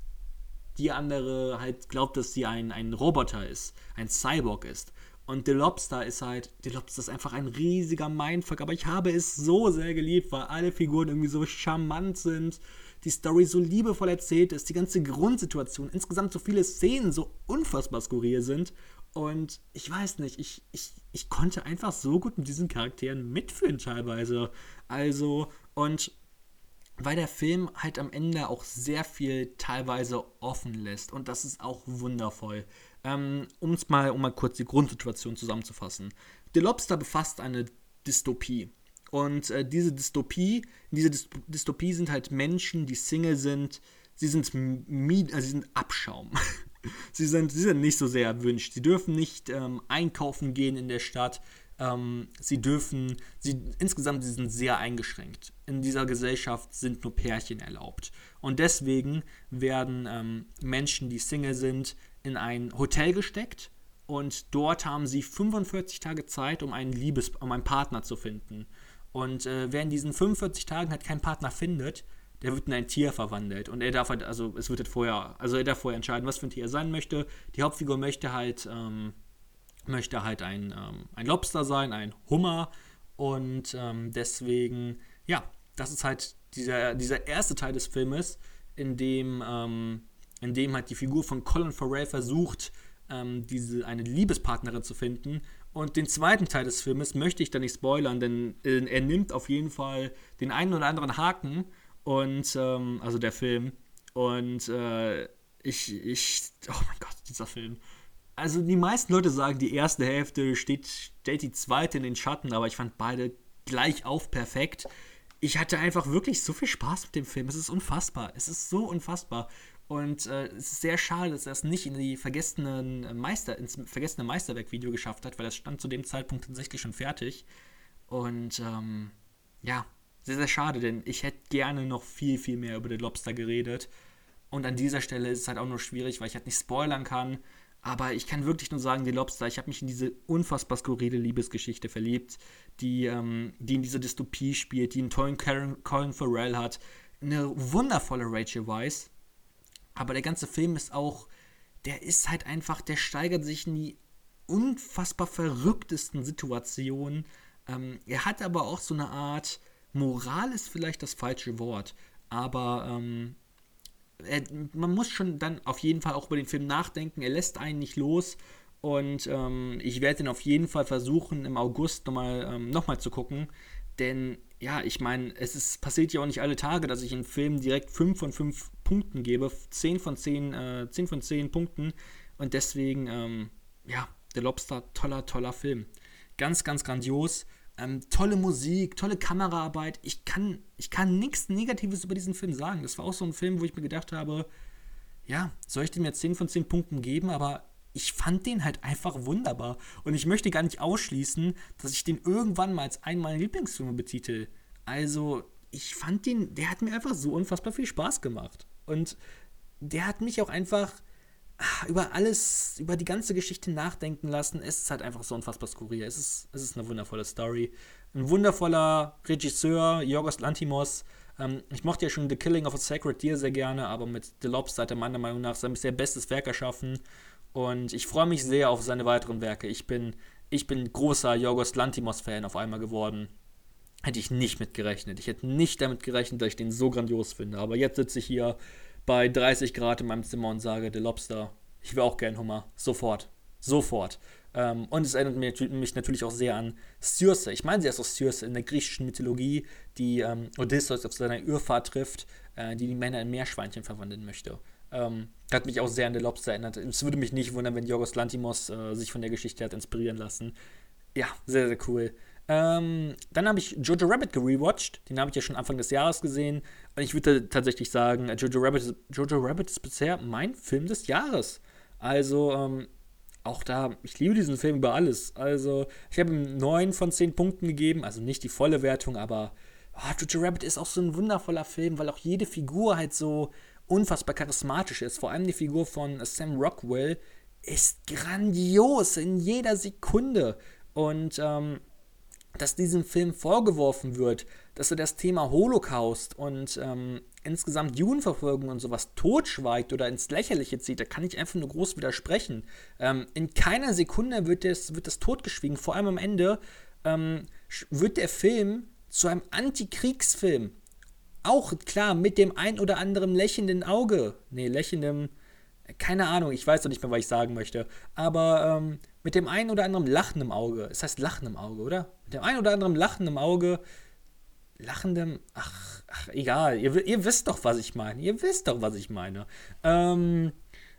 die andere halt glaubt, dass sie ein, ein Roboter ist, ein Cyborg ist. Und The Lobster ist halt, The Lobster ist einfach ein riesiger Mindfuck, aber ich habe es so sehr geliebt, weil alle Figuren irgendwie so charmant sind, die Story so liebevoll erzählt ist, die ganze Grundsituation, insgesamt so viele Szenen so unfassbar skurril sind und ich weiß nicht, ich, ich, ich konnte einfach so gut mit diesen Charakteren mitfühlen teilweise. Also, und weil der Film halt am Ende auch sehr viel teilweise offen lässt. Und das ist auch wundervoll. Ähm, um's mal, um mal kurz die Grundsituation zusammenzufassen. The Lobster befasst eine Dystopie. Und äh, diese Dystopie, in dieser Dystopie sind halt Menschen, die Single sind, sie sind, also sie sind Abschaum. sie, sind, sie sind nicht so sehr erwünscht. Sie dürfen nicht ähm, einkaufen gehen in der Stadt. Ähm, sie dürfen, sie, insgesamt, sie sind sehr eingeschränkt. In dieser Gesellschaft sind nur Pärchen erlaubt. Und deswegen werden ähm, Menschen, die Single sind, in ein Hotel gesteckt und dort haben sie 45 Tage Zeit, um einen Liebes, um einen Partner zu finden. Und äh, wer in diesen 45 Tagen halt keinen Partner findet, der wird in ein Tier verwandelt. Und er darf halt, also es wird halt vorher, also er darf vorher entscheiden, was für ein Tier er sein möchte. Die Hauptfigur möchte halt, ähm, möchte halt ein, ähm, ein Lobster sein, ein Hummer. Und ähm, deswegen, ja, das ist halt dieser, dieser erste Teil des Filmes, in dem, ähm, in dem halt die Figur von Colin Farrell versucht, ähm, diese, eine Liebespartnerin zu finden und den zweiten Teil des Filmes möchte ich da nicht spoilern, denn äh, er nimmt auf jeden Fall den einen oder anderen Haken und, ähm, also der Film. Und äh, ich, ich, oh mein Gott, dieser Film. Also die meisten Leute sagen, die erste Hälfte steht, stellt die zweite in den Schatten, aber ich fand beide gleich auf perfekt. Ich hatte einfach wirklich so viel Spaß mit dem Film. Es ist unfassbar. Es ist so unfassbar. Und äh, es ist sehr schade, dass er es nicht in die vergessenen Meister, ins vergessene Meisterwerk-Video geschafft hat, weil das stand zu dem Zeitpunkt tatsächlich schon fertig. Und ähm, ja, sehr, sehr schade, denn ich hätte gerne noch viel, viel mehr über den Lobster geredet. Und an dieser Stelle ist es halt auch nur schwierig, weil ich halt nicht spoilern kann. Aber ich kann wirklich nur sagen, die Lobster, ich habe mich in diese unfassbar skurrile Liebesgeschichte verliebt, die, ähm, die in dieser Dystopie spielt, die einen tollen Colin Farrell hat, eine wundervolle Rachel Weisz. Aber der ganze Film ist auch, der ist halt einfach, der steigert sich in die unfassbar verrücktesten Situationen. Ähm, er hat aber auch so eine Art, Moral ist vielleicht das falsche Wort, aber ähm, er, man muss schon dann auf jeden Fall auch über den Film nachdenken. Er lässt einen nicht los. Und ähm, ich werde ihn auf jeden Fall versuchen, im August nochmal ähm, noch zu gucken. Denn ja, ich meine, es ist, passiert ja auch nicht alle Tage, dass ich einen Film direkt 5 von 5 Punkten gebe. 10 von 10, äh, 10 von 10 Punkten. Und deswegen, ähm, ja, Der Lobster, toller, toller Film. Ganz, ganz grandios. Ähm, tolle Musik, tolle Kameraarbeit. Ich kann, ich kann nichts Negatives über diesen Film sagen. Das war auch so ein Film, wo ich mir gedacht habe, ja, soll ich dem jetzt 10 von 10 Punkten geben, aber ich fand den halt einfach wunderbar. Und ich möchte gar nicht ausschließen, dass ich den irgendwann mal als einen meiner Lieblingsfilme betitel. Also, ich fand den, der hat mir einfach so unfassbar viel Spaß gemacht. Und der hat mich auch einfach ach, über alles, über die ganze Geschichte nachdenken lassen. Es ist halt einfach so unfassbar skurril. Es ist, es ist eine wundervolle Story. Ein wundervoller Regisseur, Yorgos Lantimos. Ähm, ich mochte ja schon The Killing of a Sacred Deer sehr gerne, aber mit The Lobster hat er meiner Meinung nach sein bisher bestes Werk erschaffen. Und ich freue mich sehr auf seine weiteren Werke. Ich bin, ich bin großer Yorgos Lantimos-Fan auf einmal geworden. Hätte ich nicht mit gerechnet. Ich hätte nicht damit gerechnet, dass ich den so grandios finde. Aber jetzt sitze ich hier bei 30 Grad in meinem Zimmer und sage, The Lobster, ich will auch gern Hummer. Sofort. Sofort. Ähm, und es erinnert mich, mich, natürlich auch sehr an Circe. Ich meine, sie ist aus Circe in der griechischen Mythologie, die ähm, Odysseus auf seiner Irrfahrt trifft, äh, die die Männer in Meerschweinchen verwandeln möchte. Ähm, hat mich auch sehr an The Lobster erinnert. Es würde mich nicht wundern, wenn Jorgos Lantimos äh, sich von der Geschichte hat inspirieren lassen. Ja, sehr, sehr cool. Ähm, dann habe ich Jojo Rabbit gerewatcht. Den habe ich ja schon Anfang des Jahres gesehen. Und ich würde tatsächlich sagen, Jojo Rabbit, Jojo Rabbit ist bisher mein Film des Jahres. Also, ähm, auch da, ich liebe diesen Film über alles. Also, ich habe ihm 9 von 10 Punkten gegeben. Also nicht die volle Wertung, aber oh, Jojo Rabbit ist auch so ein wundervoller Film, weil auch jede Figur halt so unfassbar charismatisch ist. Vor allem die Figur von Sam Rockwell ist grandios in jeder Sekunde. Und ähm, dass diesem Film vorgeworfen wird, dass er das Thema Holocaust und ähm, insgesamt Judenverfolgung und sowas totschweigt oder ins Lächerliche zieht, da kann ich einfach nur groß widersprechen. Ähm, in keiner Sekunde wird das, wird das totgeschwiegen. Vor allem am Ende ähm, wird der Film zu einem Antikriegsfilm. Auch klar, mit dem ein oder anderen lächelnden Auge. Nee, lächelndem. Keine Ahnung, ich weiß noch nicht mehr, was ich sagen möchte. Aber ähm, mit dem einen oder anderen Lachen im Auge. Es heißt Lachen im Auge, oder? Mit dem einen oder anderen Lachen im Auge. Lachendem. Ach, ach egal. Ihr, ihr, wisst doch, was ich meine. Ihr wisst doch, was ich meine. Ähm,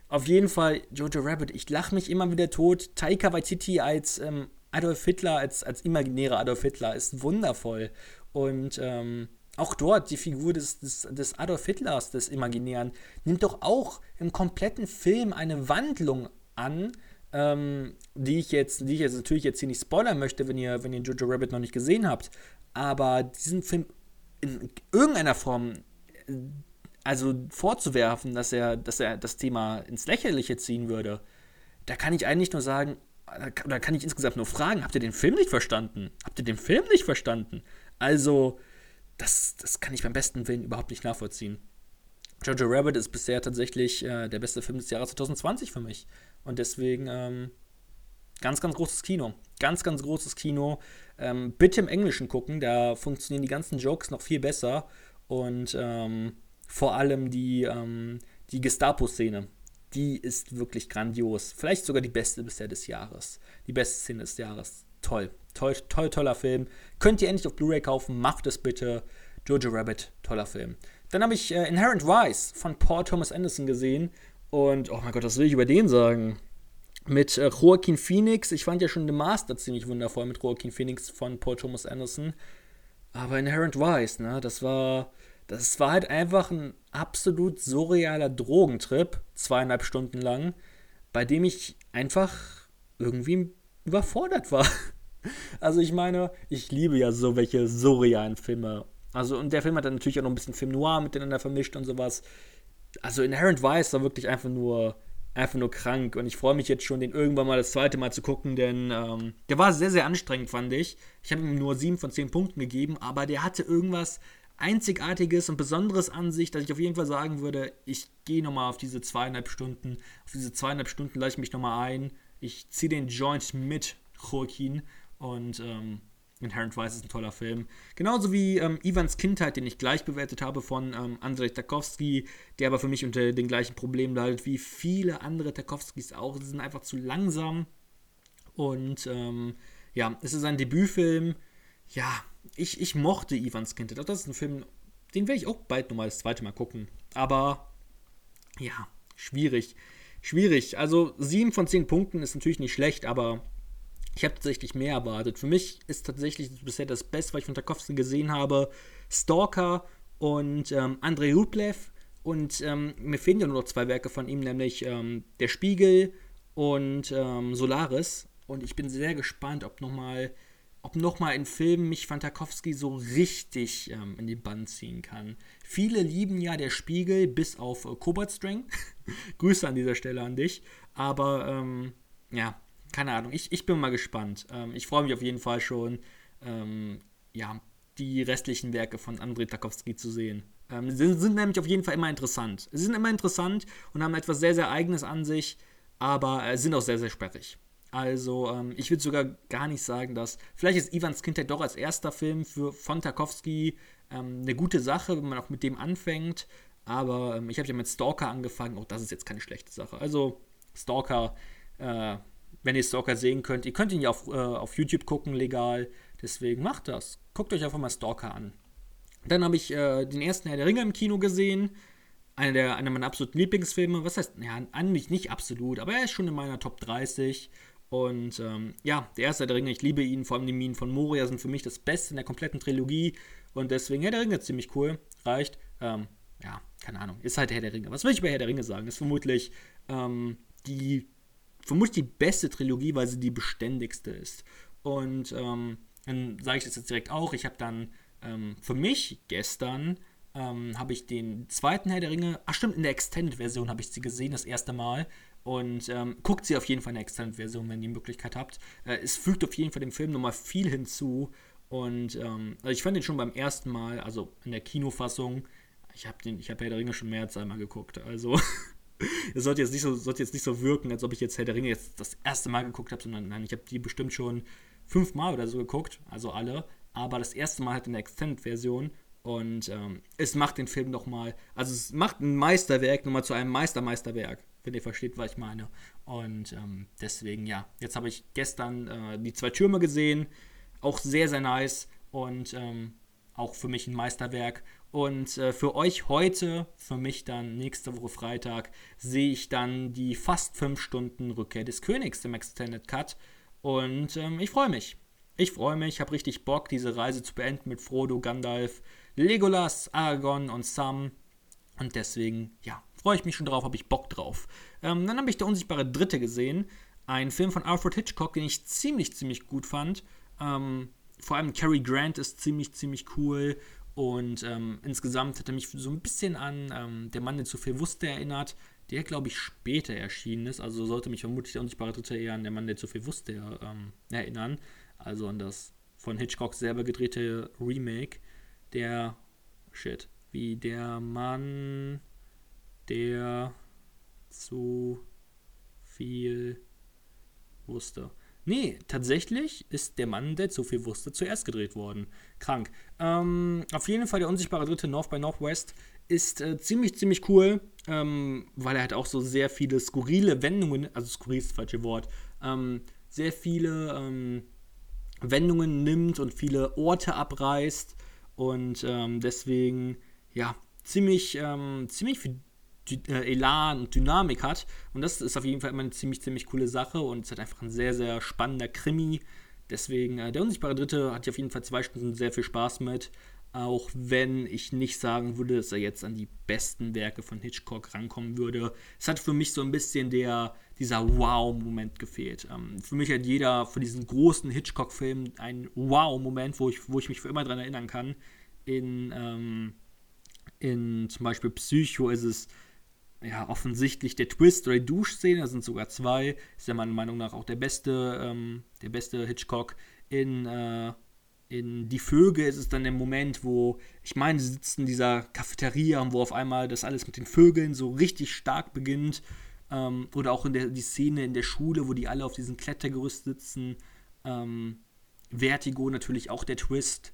auf jeden Fall, Jojo Rabbit, ich lache mich immer wieder tot. Taika Waititi als ähm, Adolf Hitler, als, als imaginärer Adolf Hitler, ist wundervoll. Und ähm, auch dort die Figur des, des, des Adolf Hitlers, des Imaginären, nimmt doch auch im kompletten Film eine Wandlung an, ähm, die ich jetzt, die ich jetzt natürlich jetzt hier nicht spoilern möchte, wenn ihr, wenn ihr Jojo Rabbit noch nicht gesehen habt. Aber diesen Film in irgendeiner Form äh, also vorzuwerfen, dass er, dass er das Thema ins Lächerliche ziehen würde, da kann ich eigentlich nur sagen, oder kann ich insgesamt nur fragen, habt ihr den Film nicht verstanden? Habt ihr den Film nicht verstanden? Also, das, das kann ich beim besten Willen überhaupt nicht nachvollziehen. Jojo Rabbit ist bisher tatsächlich äh, der beste Film des Jahres 2020 für mich. Und deswegen ähm, ganz, ganz großes Kino. Ganz, ganz großes Kino. Ähm, bitte im Englischen gucken, da funktionieren die ganzen Jokes noch viel besser. Und ähm, vor allem die, ähm, die Gestapo-Szene, die ist wirklich grandios. Vielleicht sogar die beste bisher des Jahres. Die beste Szene des Jahres. Toll. Toll, toll, toller Film. Könnt ihr endlich auf Blu-ray kaufen, macht es bitte. Jojo Rabbit, toller Film. Dann habe ich äh, Inherent Vice von Paul Thomas Anderson gesehen. Und, oh mein Gott, was will ich über den sagen? Mit äh, Joaquin Phoenix. Ich fand ja schon The Master ziemlich wundervoll mit Joaquin Phoenix von Paul Thomas Anderson. Aber Inherent Vice, ne, das war. Das war halt einfach ein absolut surrealer Drogentrip, zweieinhalb Stunden lang, bei dem ich einfach irgendwie überfordert war. Also ich meine, ich liebe ja so welche surrealen Filme. Also und der Film hat dann natürlich auch noch ein bisschen Film Noir miteinander vermischt und sowas. Also Inherent Vice war wirklich einfach nur einfach nur krank und ich freue mich jetzt schon, den irgendwann mal das zweite Mal zu gucken, denn ähm, der war sehr, sehr anstrengend, fand ich. Ich habe ihm nur 7 von 10 Punkten gegeben, aber der hatte irgendwas Einzigartiges und Besonderes an sich, dass ich auf jeden Fall sagen würde, ich gehe nochmal auf diese zweieinhalb Stunden, auf diese zweieinhalb Stunden lasse ich mich nochmal ein. Ich ziehe den Joint mit Joaquin und ähm, Inherent Vice ist ein toller Film. Genauso wie ähm, Ivans Kindheit, den ich gleich bewertet habe von ähm, Andrzej Tarkowski, der aber für mich unter den gleichen Problemen leidet wie viele andere Tarkowskis auch. Sie sind einfach zu langsam. Und ähm, ja, es ist ein Debütfilm. Ja, ich, ich mochte Ivans Kindheit. Das ist ein Film, den werde ich auch bald nochmal das zweite Mal gucken. Aber ja, schwierig. Schwierig. Also 7 von 10 Punkten ist natürlich nicht schlecht, aber ich habe tatsächlich mehr erwartet. Für mich ist tatsächlich bisher das Beste, was ich von Tarkovsky gesehen habe, Stalker und ähm, Andrei Rublev. Und ähm, mir fehlen ja nur noch zwei Werke von ihm, nämlich ähm, Der Spiegel und ähm, Solaris. Und ich bin sehr gespannt, ob nochmal ob in Filmen mich Fantakowski so richtig ähm, in den Bann ziehen kann. Viele lieben ja der Spiegel, bis auf äh, Cobalt String. Grüße an dieser Stelle an dich. Aber ähm, ja, keine Ahnung. Ich, ich bin mal gespannt. Ähm, ich freue mich auf jeden Fall schon, ähm, ja, die restlichen Werke von Andrei Tarkowski zu sehen. Ähm, sind, sind nämlich auf jeden Fall immer interessant. Sie sind immer interessant und haben etwas sehr, sehr Eigenes an sich, aber äh, sind auch sehr, sehr sperrig. Also, ähm, ich würde sogar gar nicht sagen, dass. Vielleicht ist Ivans Kindheit doch als erster Film für, von Tarkovsky ähm, eine gute Sache, wenn man auch mit dem anfängt. Aber ähm, ich habe ja mit Stalker angefangen. Auch das ist jetzt keine schlechte Sache. Also, Stalker, äh, wenn ihr Stalker sehen könnt, ihr könnt ihn ja auf, äh, auf YouTube gucken, legal. Deswegen macht das. Guckt euch einfach mal Stalker an. Dann habe ich äh, den ersten Herr der Ringe im Kino gesehen. Einer, der, einer meiner absoluten Lieblingsfilme. Was heißt, ja, eigentlich nicht absolut, aber er ist schon in meiner Top 30. Und ähm, ja, der erste Herr der Ringe, ich liebe ihn, vor allem die Minen von Moria sind für mich das Beste in der kompletten Trilogie. Und deswegen Herr der Ringe ziemlich cool. Reicht. Ähm, ja, keine Ahnung. Ist halt Herr der Ringe. Was will ich bei Herr der Ringe sagen? Ist vermutlich ähm, die, vermutlich die beste Trilogie, weil sie die beständigste ist. Und ähm, dann sage ich das jetzt direkt auch. Ich habe dann ähm, für mich gestern ähm, habe ich den zweiten Herr der Ringe, ach stimmt, in der Extended-Version habe ich sie gesehen, das erste Mal. Und ähm, guckt sie auf jeden Fall in der Extended-Version, wenn ihr die Möglichkeit habt. Äh, es fügt auf jeden Fall dem Film nochmal viel hinzu. Und ähm, also ich fand den schon beim ersten Mal, also in der Kinofassung, ich habe den, Herr der Ringe schon mehr als einmal geguckt. Also es sollte jetzt nicht so, sollte jetzt nicht so wirken, als ob ich jetzt Herr der Ringe jetzt das erste Mal geguckt habe, sondern nein, ich habe die bestimmt schon fünfmal oder so geguckt, also alle. Aber das erste Mal halt in der Extended-Version. Und ähm, es macht den Film nochmal, also es macht ein Meisterwerk nochmal zu einem Meistermeisterwerk wenn ihr versteht, was ich meine. Und ähm, deswegen, ja, jetzt habe ich gestern äh, die zwei Türme gesehen. Auch sehr, sehr nice. Und ähm, auch für mich ein Meisterwerk. Und äh, für euch heute, für mich dann nächste Woche Freitag, sehe ich dann die fast 5 Stunden Rückkehr des Königs im Extended Cut. Und ähm, ich freue mich. Ich freue mich, habe richtig Bock, diese Reise zu beenden mit Frodo, Gandalf, Legolas, Aragorn und Sam. Und deswegen, ja, freue ich mich schon drauf, habe ich Bock drauf. Ähm, dann habe ich Der unsichtbare Dritte gesehen. Ein Film von Alfred Hitchcock, den ich ziemlich, ziemlich gut fand. Ähm, vor allem Cary Grant ist ziemlich, ziemlich cool. Und ähm, insgesamt hat er mich so ein bisschen an ähm, Der Mann, der zu viel wusste, erinnert. Der, glaube ich, später erschienen ist. Also sollte mich vermutlich der unsichtbare Dritte eher an Der Mann, der zu viel wusste, ähm, erinnern. Also an das von Hitchcock selber gedrehte Remake. Der, shit, wie der Mann der zu viel wusste. Nee, tatsächlich ist der Mann, der zu viel wusste, zuerst gedreht worden. Krank. Ähm, auf jeden Fall der unsichtbare dritte North by Northwest ist äh, ziemlich, ziemlich cool, ähm, weil er halt auch so sehr viele skurrile Wendungen, also skurril ist das falsche Wort, ähm, sehr viele ähm, Wendungen nimmt und viele Orte abreißt und ähm, deswegen, ja, ziemlich, ähm, ziemlich viel Elan und Dynamik hat. Und das ist auf jeden Fall immer eine ziemlich, ziemlich coole Sache und es ist halt einfach ein sehr, sehr spannender Krimi. Deswegen, äh, der unsichtbare Dritte hat auf jeden Fall zwei Stunden sehr viel Spaß mit. Auch wenn ich nicht sagen würde, dass er jetzt an die besten Werke von Hitchcock rankommen würde. Es hat für mich so ein bisschen der, dieser Wow-Moment gefehlt. Ähm, für mich hat jeder von diesen großen Hitchcock-Filmen einen Wow-Moment, wo ich, wo ich mich für immer daran erinnern kann. In, ähm, in zum Beispiel Psycho ist es ja, offensichtlich der Twist oder die Duschszene, da sind sogar zwei, ist ja meiner Meinung nach auch der beste, ähm, der beste Hitchcock. In, äh, in Die Vögel ist es dann der Moment, wo, ich meine, sie sitzen in dieser Cafeteria und wo auf einmal das alles mit den Vögeln so richtig stark beginnt. Ähm, oder auch in der die Szene in der Schule, wo die alle auf diesem Klettergerüst sitzen. Ähm, Vertigo natürlich auch der Twist.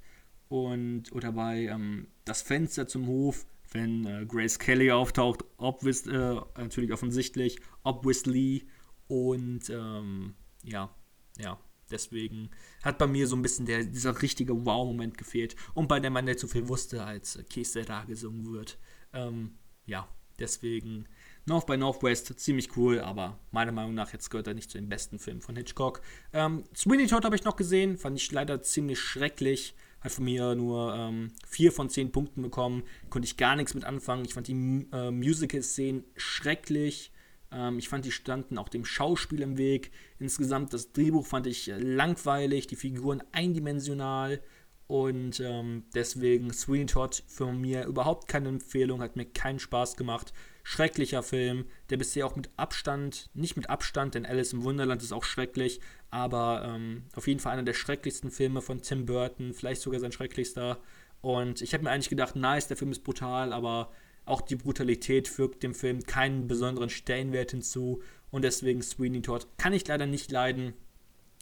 Und, oder bei ähm, Das Fenster zum Hof wenn äh, Grace Kelly auftaucht, obvious, äh, natürlich offensichtlich, obviously und ähm, ja, ja, deswegen hat bei mir so ein bisschen der, dieser richtige Wow-Moment gefehlt und bei der Mann, der zu viel wusste, als äh, Kesera gesungen wird. Ähm, ja, deswegen North by Northwest, ziemlich cool, aber meiner Meinung nach jetzt gehört er nicht zu den besten Filmen von Hitchcock. Ähm, Sweeney Todd habe ich noch gesehen, fand ich leider ziemlich schrecklich hat von mir nur ähm, 4 von 10 Punkten bekommen. Konnte ich gar nichts mit anfangen. Ich fand die äh, Musical-Szenen schrecklich. Ähm, ich fand, die standen auch dem Schauspiel im Weg. Insgesamt das Drehbuch fand ich äh, langweilig, die Figuren eindimensional. Und ähm, deswegen Sweeney Todd für mir überhaupt keine Empfehlung, hat mir keinen Spaß gemacht. Schrecklicher Film, der bisher auch mit Abstand, nicht mit Abstand, denn Alice im Wunderland ist auch schrecklich, aber ähm, auf jeden Fall einer der schrecklichsten Filme von Tim Burton, vielleicht sogar sein schrecklichster. Und ich habe mir eigentlich gedacht, nice, der Film ist brutal, aber auch die Brutalität fügt dem Film keinen besonderen Stellenwert hinzu. Und deswegen Sweeney Todd kann ich leider nicht leiden.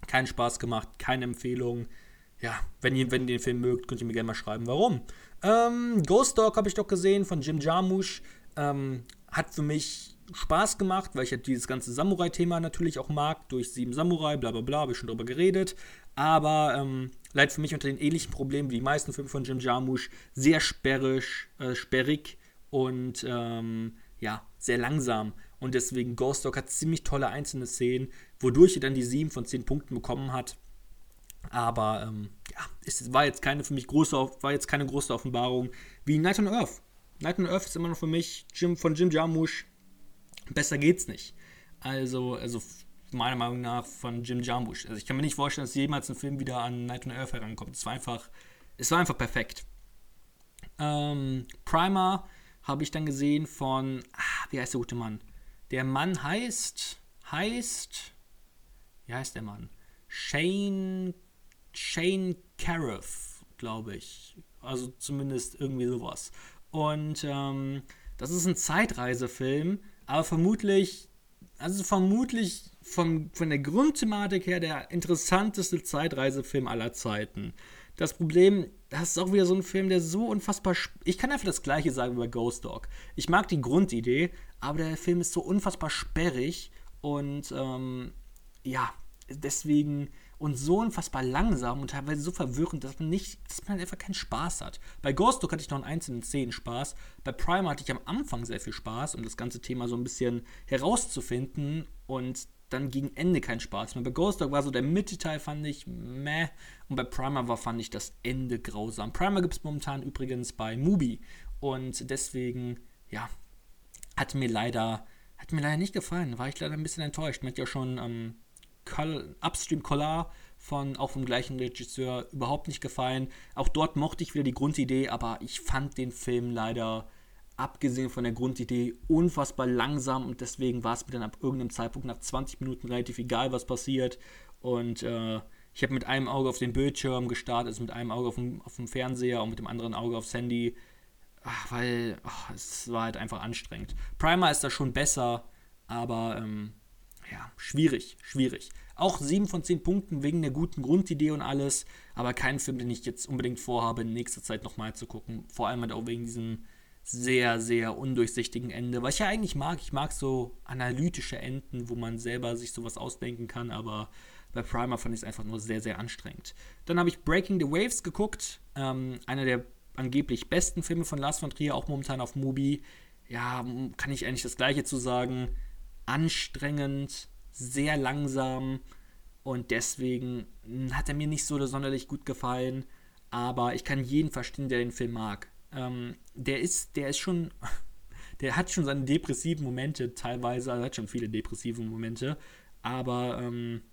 Keinen Spaß gemacht, keine Empfehlung ja, wenn ihr, wenn ihr den Film mögt, könnt ihr mir gerne mal schreiben, warum. Ähm, Ghost Dog habe ich doch gesehen von Jim Jarmusch. Ähm, hat für mich Spaß gemacht, weil ich halt dieses ganze Samurai-Thema natürlich auch mag. Durch Sieben Samurai, bla bla bla, habe ich schon drüber geredet. Aber ähm, leidet für mich unter den ähnlichen Problemen wie die meisten Filme von Jim Jarmusch. Sehr sperrig, äh, sperrig und ähm, ja, sehr langsam. Und deswegen Ghost Dog hat ziemlich tolle einzelne Szenen, wodurch er dann die 7 von 10 Punkten bekommen hat. Aber ähm, ja, es war jetzt keine für mich große, war jetzt keine große Offenbarung wie Night on Earth. Night on Earth ist immer noch für mich Jim, von Jim Jarmusch. Besser geht's nicht. Also, also meiner Meinung nach von Jim Jarmusch. Also ich kann mir nicht vorstellen, dass jemals ein Film wieder an Night on Earth herankommt. Es war einfach, es war einfach perfekt. Ähm, Primer habe ich dann gesehen von, ah, wie heißt der gute Mann? Der Mann heißt, heißt, wie heißt der Mann? Shane Shane Cariff, glaube ich. Also zumindest irgendwie sowas. Und ähm, das ist ein Zeitreisefilm, aber vermutlich, also vermutlich vom, von der Grundthematik her der interessanteste Zeitreisefilm aller Zeiten. Das Problem, das ist auch wieder so ein Film, der so unfassbar. Ich kann einfach das Gleiche sagen bei Ghost Dog. Ich mag die Grundidee, aber der Film ist so unfassbar sperrig und ähm, ja, deswegen und so unfassbar langsam und teilweise so verwirrend, dass man nicht, dass man einfach keinen Spaß hat. Bei Ghost hatte ich noch in einzelnen Szenen Spaß. Bei Prime hatte ich am Anfang sehr viel Spaß, um das ganze Thema so ein bisschen herauszufinden und dann gegen Ende keinen Spaß mehr. Bei Ghost Dog war so der Mittelteil, fand ich meh. Und bei Primer war, fand ich das Ende grausam. Primer gibt es momentan übrigens bei Mubi. Und deswegen, ja, hat mir leider, hat mir leider nicht gefallen. War ich leider ein bisschen enttäuscht. Man hat ja schon ähm, Upstream Collar von auch vom gleichen Regisseur überhaupt nicht gefallen. Auch dort mochte ich wieder die Grundidee, aber ich fand den Film leider abgesehen von der Grundidee unfassbar langsam und deswegen war es mir dann ab irgendeinem Zeitpunkt nach 20 Minuten relativ egal, was passiert. Und äh, ich habe mit einem Auge auf den Bildschirm gestartet, also mit einem Auge auf dem, auf dem Fernseher und mit dem anderen Auge aufs Handy, Ach, weil ach, es war halt einfach anstrengend. Primer ist da schon besser, aber ähm, ja, schwierig, schwierig. Auch 7 von 10 Punkten wegen der guten Grundidee und alles, aber kein Film, den ich jetzt unbedingt vorhabe, in nächster Zeit nochmal zu gucken. Vor allem halt auch wegen diesem sehr, sehr undurchsichtigen Ende, was ich ja eigentlich mag. Ich mag so analytische Enden, wo man selber sich sowas ausdenken kann, aber bei Primer fand ich es einfach nur sehr, sehr anstrengend. Dann habe ich Breaking the Waves geguckt, ähm, einer der angeblich besten Filme von Lars von Trier, auch momentan auf Mubi. Ja, kann ich eigentlich das Gleiche zu sagen anstrengend, sehr langsam und deswegen hat er mir nicht so sonderlich gut gefallen. Aber ich kann jeden verstehen, der den Film mag. Ähm, der ist, der ist schon, der hat schon seine depressiven Momente teilweise, also hat schon viele depressive Momente. Aber ähm,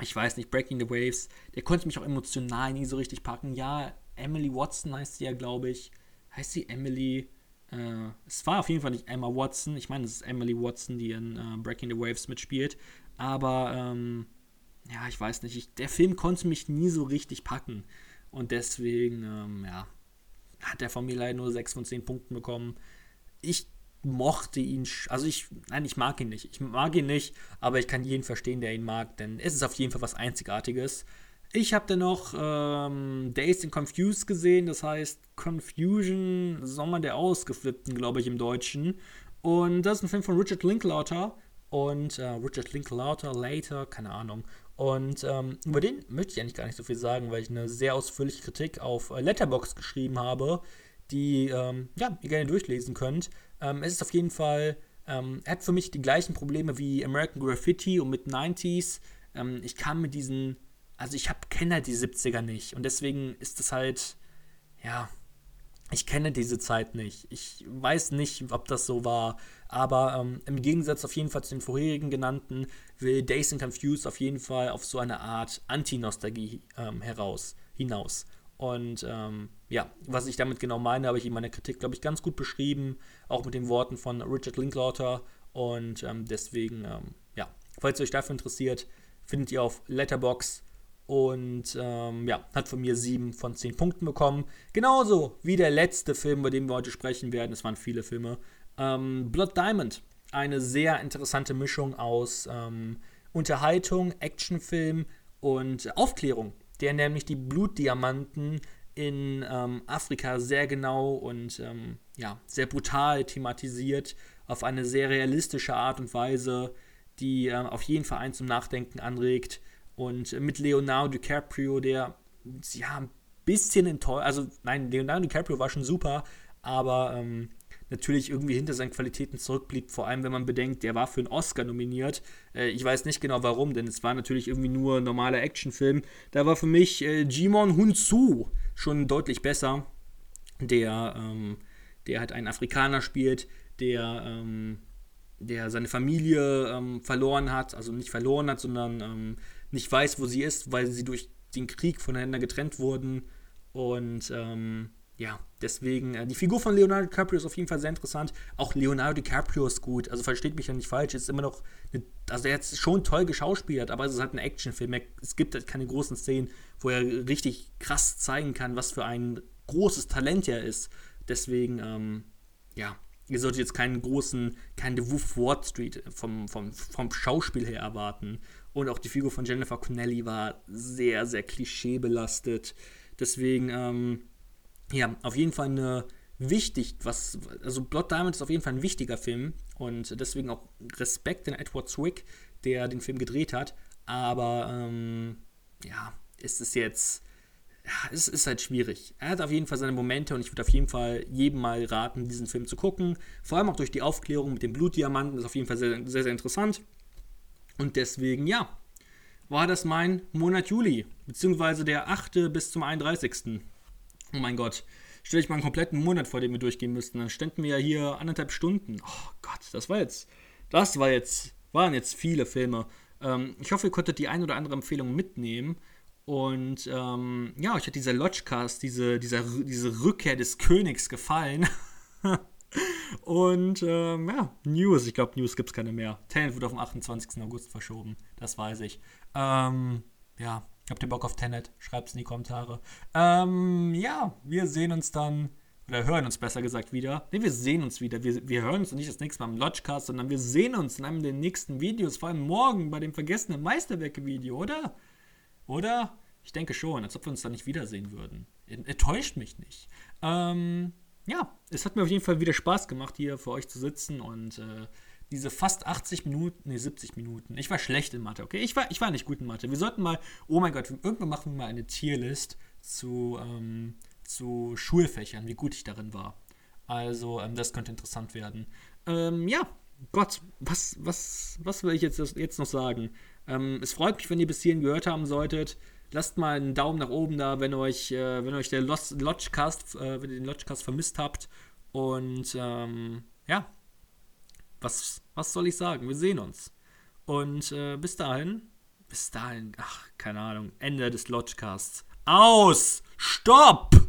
ich weiß nicht, Breaking the Waves, der konnte mich auch emotional nie so richtig packen. Ja, Emily Watson heißt sie ja, glaube ich. Heißt sie Emily? Äh, es war auf jeden Fall nicht Emma Watson. Ich meine, es ist Emily Watson, die in äh, Breaking the Waves mitspielt. Aber, ähm, ja, ich weiß nicht. Ich, der Film konnte mich nie so richtig packen. Und deswegen, ähm, ja, hat er von mir leider nur 6 von 10 Punkten bekommen. Ich mochte ihn, also ich, nein, ich mag ihn nicht. Ich mag ihn nicht, aber ich kann jeden verstehen, der ihn mag, denn es ist auf jeden Fall was Einzigartiges. Ich habe dann noch ähm, Dazed and Confused gesehen, das heißt Confusion, Sommer der Ausgeflippten, glaube ich, im Deutschen. Und das ist ein Film von Richard Linklater und äh, Richard Linklater, Later, keine Ahnung. Und ähm, über den möchte ich eigentlich gar nicht so viel sagen, weil ich eine sehr ausführliche Kritik auf äh, Letterbox geschrieben habe, die ähm, ja, ihr gerne durchlesen könnt. Ähm, es ist auf jeden Fall, ähm, hat für mich die gleichen Probleme wie American Graffiti und mit 90s. Ähm, ich kann mit diesen also ich kenne halt die 70er nicht und deswegen ist es halt, ja, ich kenne diese Zeit nicht. Ich weiß nicht, ob das so war. Aber ähm, im Gegensatz auf jeden Fall zu den vorherigen genannten will Days and Confused auf jeden Fall auf so eine Art Anti-Nostalgie ähm, heraus, hinaus. Und ähm, ja, was ich damit genau meine, habe ich in meiner Kritik, glaube ich, ganz gut beschrieben. Auch mit den Worten von Richard Linklater. Und ähm, deswegen, ähm, ja, falls ihr euch dafür interessiert, findet ihr auf Letterbox und ähm, ja, hat von mir 7 von 10 Punkten bekommen. Genauso wie der letzte Film, über den wir heute sprechen werden. Es waren viele Filme. Ähm, Blood Diamond. Eine sehr interessante Mischung aus ähm, Unterhaltung, Actionfilm und Aufklärung, der nämlich die Blutdiamanten in ähm, Afrika sehr genau und ähm, ja, sehr brutal thematisiert, auf eine sehr realistische Art und Weise, die äh, auf jeden Fall einen zum Nachdenken anregt. Und mit Leonardo DiCaprio, der ja ein bisschen enttäuscht, also nein, Leonardo DiCaprio war schon super, aber ähm, natürlich irgendwie hinter seinen Qualitäten zurückblieb, vor allem wenn man bedenkt, der war für einen Oscar nominiert. Äh, ich weiß nicht genau warum, denn es war natürlich irgendwie nur ein normaler Actionfilm. Da war für mich äh, Jimon Hunsu schon deutlich besser, der, ähm, der halt einen Afrikaner spielt, der, ähm, der seine Familie ähm, verloren hat, also nicht verloren hat, sondern ähm, nicht weiß, wo sie ist, weil sie durch den Krieg voneinander getrennt wurden. Und ähm, ja, deswegen, äh, die Figur von Leonardo DiCaprio ist auf jeden Fall sehr interessant. Auch Leonardo DiCaprio ist gut. Also versteht mich ja nicht falsch. Ist immer noch, eine, also er hat schon toll geschauspielert, aber es ist halt ein Actionfilm. Es gibt halt keine großen Szenen, wo er richtig krass zeigen kann, was für ein großes Talent er ist. Deswegen, ähm, ja, ihr solltet jetzt keinen großen, keinen The Wolf Wall Street vom, vom, vom Schauspiel her erwarten. Und auch die Figur von Jennifer Connelly war sehr, sehr klischeebelastet. Deswegen, ähm, ja, auf jeden Fall eine wichtig, was, also Blood Diamond ist auf jeden Fall ein wichtiger Film und deswegen auch Respekt an Edward Zwick, der den Film gedreht hat. Aber, ähm, ja, ist es jetzt, ja, es ist halt schwierig. Er hat auf jeden Fall seine Momente und ich würde auf jeden Fall jedem mal raten, diesen Film zu gucken. Vor allem auch durch die Aufklärung mit dem Blutdiamanten, ist auf jeden Fall sehr, sehr, sehr interessant. Und deswegen, ja, war das mein Monat Juli, beziehungsweise der 8. bis zum 31. Oh mein Gott, stelle ich mal einen kompletten Monat vor, den wir durchgehen müssten. Dann ständen wir ja hier anderthalb Stunden. Oh Gott, das war jetzt, das war jetzt, waren jetzt viele Filme. Ähm, ich hoffe, ihr konntet die ein oder andere Empfehlung mitnehmen. Und ähm, ja, euch hat dieser Lodgecast, diese, dieser, diese Rückkehr des Königs gefallen. Und ähm, ja, News. Ich glaube, News gibt es keine mehr. Tenet wird auf den 28. August verschoben. Das weiß ich. Ähm, ja, habt ihr Bock auf Tenet? Schreibt es in die Kommentare. Ähm, ja, wir sehen uns dann. Oder hören uns besser gesagt wieder. Ne, wir sehen uns wieder. Wir, wir hören uns nicht das nächste Mal im Lodgecast, sondern wir sehen uns in einem der nächsten Videos. Vor allem morgen bei dem vergessenen Meisterwerke-Video, oder? Oder? Ich denke schon, als ob wir uns da nicht wiedersehen würden. Er, täuscht mich nicht. Ähm, ja, es hat mir auf jeden Fall wieder Spaß gemacht, hier für euch zu sitzen und äh, diese fast 80 Minuten, nee, 70 Minuten. Ich war schlecht in Mathe, okay? Ich war, ich war nicht gut in Mathe. Wir sollten mal, oh mein Gott, irgendwann machen wir mal eine Tierlist zu, ähm, zu Schulfächern, wie gut ich darin war. Also, ähm, das könnte interessant werden. Ähm, ja, Gott, was, was, was will ich jetzt, jetzt noch sagen? Ähm, es freut mich, wenn ihr bis hierhin gehört haben solltet. Lasst mal einen Daumen nach oben da, wenn euch, äh, wenn euch der Lodgecast, äh, wenn ihr den Lodgecast vermisst habt. Und ähm, ja, was, was soll ich sagen? Wir sehen uns. Und äh, bis dahin, bis dahin, ach, keine Ahnung, Ende des Lodgecasts. Aus! Stopp!